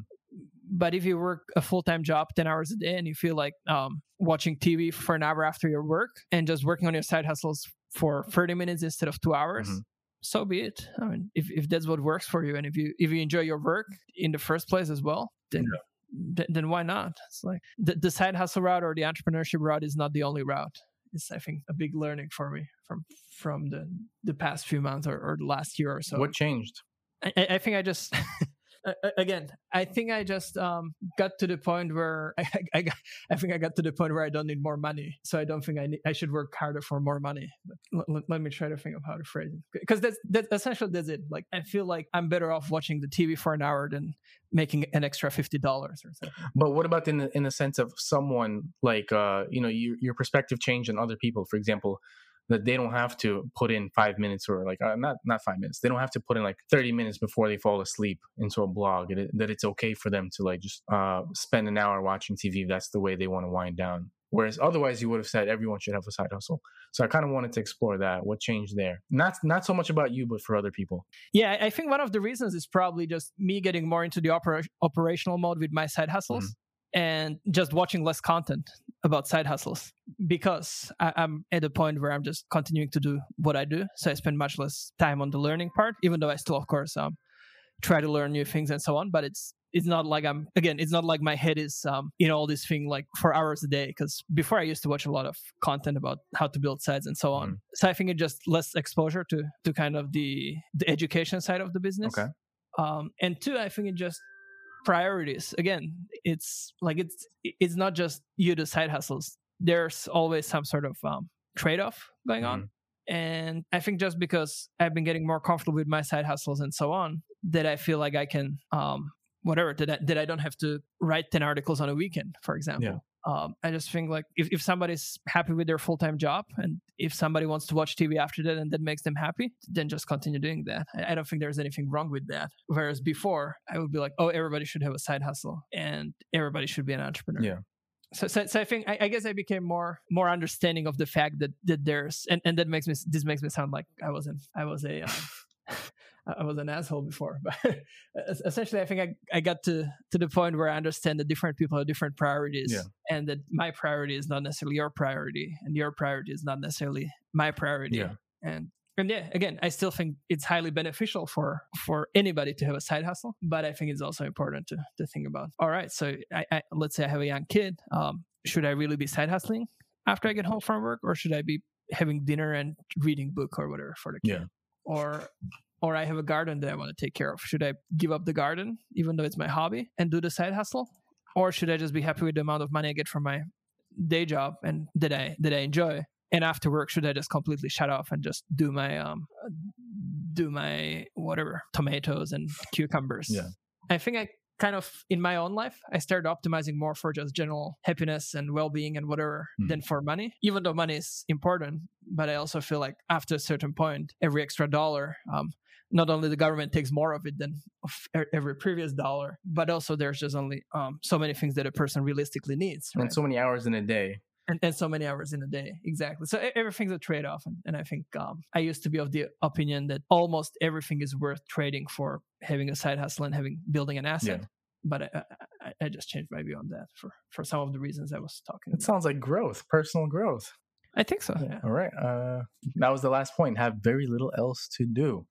Speaker 2: but if you work a full-time job 10 hours a day and you feel like um, watching tv for an hour after your work and just working on your side hustles for 30 minutes instead of two hours mm-hmm. so be it. I mean if, if that's what works for you and if you if you enjoy your work in the first place as well then yeah. th- then why not? It's like the, the side hustle route or the entrepreneurship route is not the only route. It's i think a big learning for me from from the the past few months or, or the last year or so.
Speaker 1: What changed?
Speaker 2: I, I think i just again, I think I just um, got to the point where I, I, I, think I got to the point where I don't need more money. So I don't think I need, I should work harder for more money. L- let me try to think of how to phrase it because that's that's essentially that's it. Like I feel like I'm better off watching the TV for an hour than making an extra fifty dollars or something.
Speaker 1: But what about in the in the sense of someone like uh, you know your your perspective change on other people? For example, that they don't have to put in five minutes or like uh, not not five minutes. They don't have to put in like thirty minutes before they fall asleep into a blog. It, that it's okay for them to like just uh, spend an hour watching TV. That's the way they want to wind down. Whereas otherwise, you would have said everyone should have a side hustle. So I kind of wanted to explore that. What changed there? Not not so much about you, but for other people.
Speaker 2: Yeah, I think one of the reasons is probably just me getting more into the opera- operational mode with my side hustles. Mm-hmm and just watching less content about side hustles because I, am at a point where I'm just continuing to do what I do. So I spend much less time on the learning part, even though I still, of course, um, try to learn new things and so on. But it's it's not like I'm again, it's not like my head is um, in all this thing like for hours a day. Because before I used to watch a lot of content about how to build sites and so on. Mm. So I think it just less exposure to to kind of the the education side of the business.
Speaker 1: Okay.
Speaker 2: Um, and two, I think it just priorities. Again, it's like it's it's not just you do side hustles. There's always some sort of um, trade off going mm-hmm. on. And I think just because I've been getting more comfortable with my side hustles and so on, that I feel like I can um, whatever that I, that I don't have to write 10 articles on a weekend for example yeah. Um, i just think like if, if somebody's happy with their full-time job and if somebody wants to watch tv after that and that makes them happy then just continue doing that. I, I don't think there's anything wrong with that. Whereas before i would be like oh everybody should have a side hustle and everybody should be an entrepreneur.
Speaker 1: Yeah.
Speaker 2: So, so, so I think I, I, guess I became more more understanding of the fact that that there's and, and that makes me this makes me sound like I wasn't I was a um, I was an asshole before, but essentially, I think I, I got to to the point where I understand that different people have different priorities,
Speaker 1: yeah.
Speaker 2: and that my priority is not necessarily your priority, and your priority is not necessarily my priority.
Speaker 1: Yeah.
Speaker 2: And and yeah, again, I still think it's highly beneficial for for anybody to have a side hustle, but I think it's also important to to think about. All right, so I, I let's say I have a young kid. Um, should I really be side hustling after I get home from work, or should I be having dinner and reading book or whatever for the kid?
Speaker 1: Yeah.
Speaker 2: Or or I have a garden that I want to take care of. Should I give up the garden, even though it's my hobby, and do the side hustle? Or should I just be happy with the amount of money I get from my day job and that I that I enjoy? And after work, should I just completely shut off and just do my um do my whatever tomatoes and cucumbers?
Speaker 1: Yeah.
Speaker 2: I think I kind of in my own life i started optimizing more for just general happiness and well-being and whatever mm. than for money even though money is important but i also feel like after a certain point every extra dollar um, not only the government takes more of it than of every previous dollar, but also there's just only um, so many things that a person realistically needs.
Speaker 1: Right? And so many hours in a day.
Speaker 2: And, and, so many hours in a day. Exactly. So everything's a trade off. And, and, I think um, I used to be of the opinion that almost everything is worth trading for having a side hustle and having building an asset. Yeah. But I, I, I, just changed my view on that for, for some of the reasons I was talking
Speaker 1: It about. sounds like growth, personal growth.
Speaker 2: I think so. Yeah.
Speaker 1: All right. Uh, that was the last point. Have very little else to do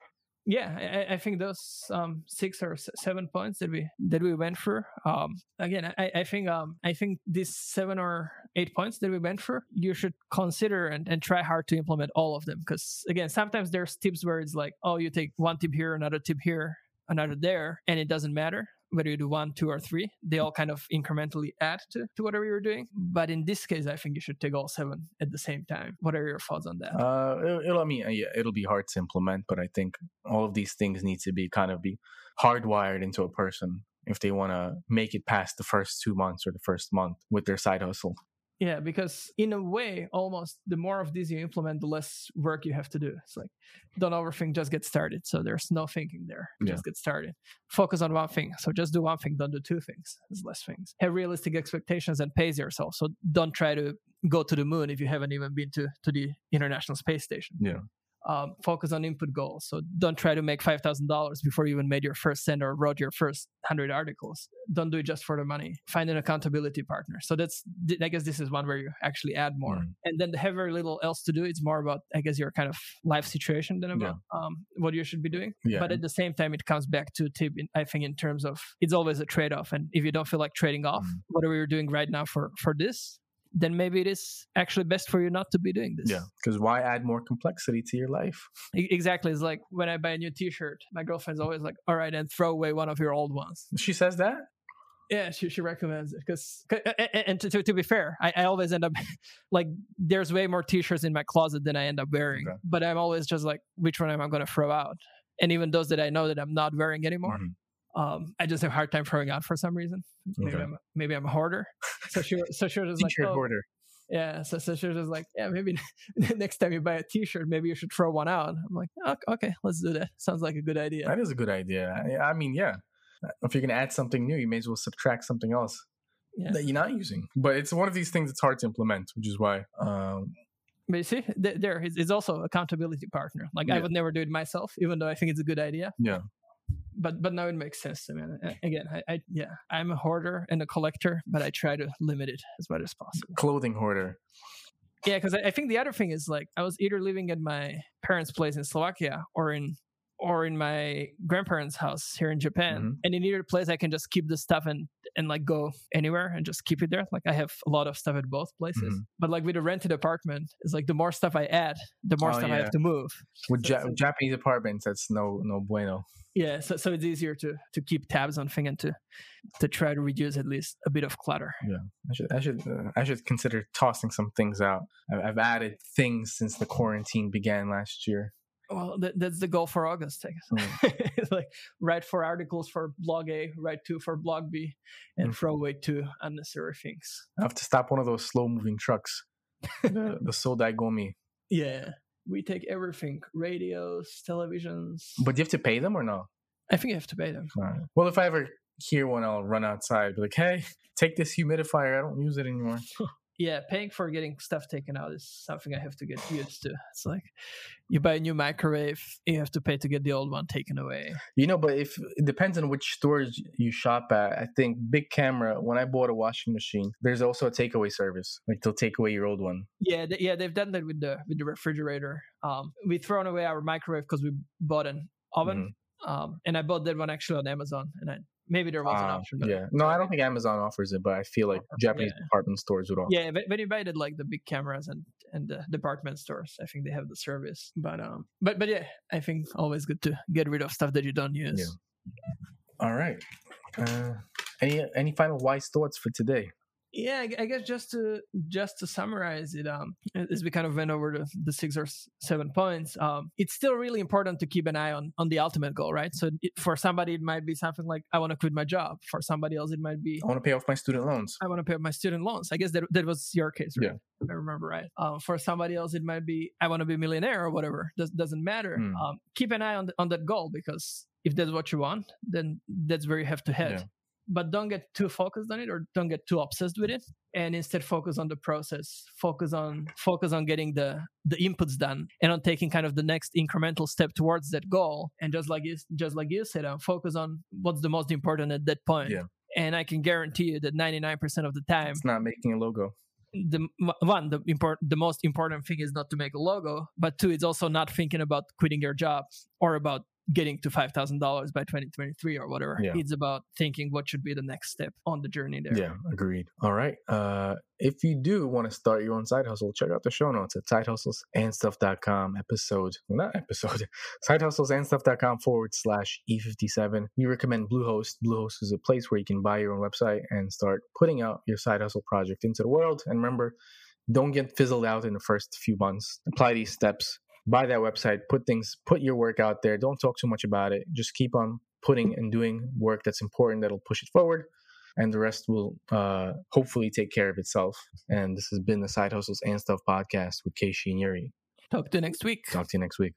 Speaker 2: yeah I, I, think those um, six or seven points that we that we went through um, again I, I think um, i think these seven or eight points that we went through you should consider and, and try hard to implement all of them. Because again sometimes there's tips where it's like oh you take one tip here another tip here another there and it doesn't matter whether you do one, two, or three, they all kind of incrementally add to, to whatever you're doing. But in this case, I think you should take all seven at the same time. What are your thoughts on that?
Speaker 1: Uh, it'll, I mean, uh, yeah, it'll be hard to implement, but I think all of these things need to be kind of be hardwired into a person if they want to make it past the first two months or the first month with their side hustle.
Speaker 2: Yeah, because in a way, almost the more of these you implement, the less work you have to do. It's like don't overthink, just get started. So there's no thinking there. Yeah. Just get started. Focus on one thing. So just do one thing, don't do two things. There's less things. Have realistic expectations and pace yourself. So don't try to go to the moon if you haven't even been to, to the International Space Station.
Speaker 1: Yeah
Speaker 2: um, focus on input goals. So don't try to make five thousand dollars before you even made your first send or wrote your first hundred articles. Don't do it just for the money. Find an accountability partner. So that's I guess this is one where you actually add more. Mm. And then have very little else to do. It's more about I guess your kind of life situation than about yeah. um, what you should be doing.
Speaker 1: Yeah.
Speaker 2: But at the same time, it comes back to tip. In, I think in terms of it's always a trade off. And if you don't feel like trading off mm. whatever you're doing right now for for this, then maybe it is actually best for you not to be doing this.
Speaker 1: Yeah. Because why add more complexity to your life?
Speaker 2: Exactly. It's like when I buy a new t shirt, my girlfriend's always like, all right, and throw away one of your old ones.
Speaker 1: She says that?
Speaker 2: Yeah, she, she recommends it because, and to, to, to, be fair, I, I always end up like, there's way more t shirts in my closet than I end up wearing. Okay. But I'm always just like, which one am I going to throw out? And even those that I know that I'm not wearing anymore. Mm-hmm um, I just have a hard time throwing out for some reason. Maybe okay. I'm maybe I'm a hoarder. So she so she was like
Speaker 1: oh, hoarder.
Speaker 2: Yeah, so, so she was just like, yeah, maybe next time you buy a T-shirt, maybe you should throw one out. I'm like, okay, let's do that. Sounds like a good idea.
Speaker 1: That is a good idea. I, I mean, yeah, if you're gonna add something new, you may as well subtract something else yeah. that you're not using. But it's one of these things that's hard to implement, which is why. Um,
Speaker 2: but you see, there is also accountability partner. Like yeah. I would never do it myself, even though I think it's a good idea.
Speaker 1: Yeah
Speaker 2: but but now it makes sense to me. And uh, again, I, I yeah, I'm a hoarder and a collector, but I try to limit it as much as possible.
Speaker 1: Clothing hoarder.
Speaker 2: Yeah, because I, I think the other thing is like I was either living at my parents' place in Slovakia or in or in my grandparents' house here in Japan.
Speaker 1: Mhm.
Speaker 2: And in either place, I can just keep the stuff and and like go anywhere and just keep it there. Like I have a lot of stuff at both places.
Speaker 1: Mhm.
Speaker 2: But like with a rented apartment, it's like the more stuff I add, the more
Speaker 1: Oh,
Speaker 2: stuff I have to move.
Speaker 1: With
Speaker 2: So-
Speaker 1: ja-
Speaker 2: so-
Speaker 1: Japanese apartments, that's no no bueno.
Speaker 2: Yeah, so so it's easier to to keep tabs on thing and to to try to reduce at least a bit of clutter.
Speaker 1: Yeah, I should I should uh, I should consider tossing some things out. I've, I've added things since the quarantine began last year.
Speaker 2: Well, that, that's the goal for August. I guess. It's like write four articles for blog A, write two for blog B, and
Speaker 1: Mm.
Speaker 2: throw away two unnecessary things.
Speaker 1: I have to stop one of those slow moving trucks. the, the Sodaigomi.
Speaker 2: Yeah, we take everything: radios, televisions.
Speaker 1: But do you have to pay them or no?
Speaker 2: I think you have to pay them.
Speaker 1: Alright. Well, if I ever hear one, I'll run outside. Be like, hey, take this humidifier. I don't use it anymore.
Speaker 2: Yeah, paying for getting stuff taken out is something I have to get used to. It's like you buy a new microwave, you have to pay to get the old one taken away.
Speaker 1: You know, but if it depends on which stores you shop at. I think Bic Camera. When I bought a washing machine, there's also a takeaway service. Like they'll take away your old one.
Speaker 2: Yeah, th- yeah, they've done that with the with the refrigerator. Um, we thrown away our microwave because we bought an oven, um, and I bought that one actually on Amazon, and I maybe there was an
Speaker 1: Ah,
Speaker 2: option. But
Speaker 1: yeah. No, I don't think Amazon offers it, but I feel like Japanese
Speaker 2: yeah.
Speaker 1: department stores would offer.
Speaker 2: yeah, but when you buy it like the Bic Cameras and and the department stores, I think they have the service. But um, but but yeah, I think always good to get rid of stuff that you don't use. Yeah.
Speaker 1: All right. Uh, any any final wise thoughts for today?
Speaker 2: Yeah, I guess just to just to summarize it, um, as we kind of went over the, the six or seven points, um, it's still really important to keep an eye on on the ultimate goal, right? So it, for somebody, it might be something like I want to quit my job. For somebody else, it might be
Speaker 1: I want to pay off my student loans.
Speaker 2: I want to pay off my student loans. I guess that that was your case, right?
Speaker 1: Yeah.
Speaker 2: I remember right. Um, for somebody else, it might be I want to be a millionaire or whatever. Does, doesn't matter.
Speaker 1: Mm.
Speaker 2: Um, keep an eye on the, on that goal because if that's what you want, then that's where you have to head.
Speaker 1: Yeah.
Speaker 2: But don't get too focused on it or don't get too obsessed with it, and instead focus on the process. Focus on focus on getting the the inputs done and on taking kind of the next incremental step towards that goal. And just like you just like you said, uh, focus on what's the most important at that point.
Speaker 1: Yeah.
Speaker 2: And I can guarantee you that 99% of the time,
Speaker 1: It's not making a logo.
Speaker 2: the one the import the most important thing is not to make a logo but two it's also not thinking about quitting your job or about getting to $5000 by 2023 or whatever
Speaker 1: Yeah.
Speaker 2: it's about thinking what should be the next step on the journey there
Speaker 1: Yeah, agreed. All right. Uh, if you do want to start your own side hustle, check out the show notes at sidehustlesandstuff.com episode, not episode, sidehustlesandstuff.com forward slash E57. We recommend Bluehost. Bluehost is a place where you can buy your own website and start putting out your side hustle project into the world. And remember, don't get fizzled out in the first few months. Apply these steps. Buy that website, put things, put your work out there. Don't talk too much about it. Just keep on putting and doing work that's important that'll push it forward and the rest will uh, hopefully take care of itself. And this has been the Side Hustles and Stuff podcast with Keishi and Yuri.
Speaker 2: talk to you next week
Speaker 1: Talk to you next week.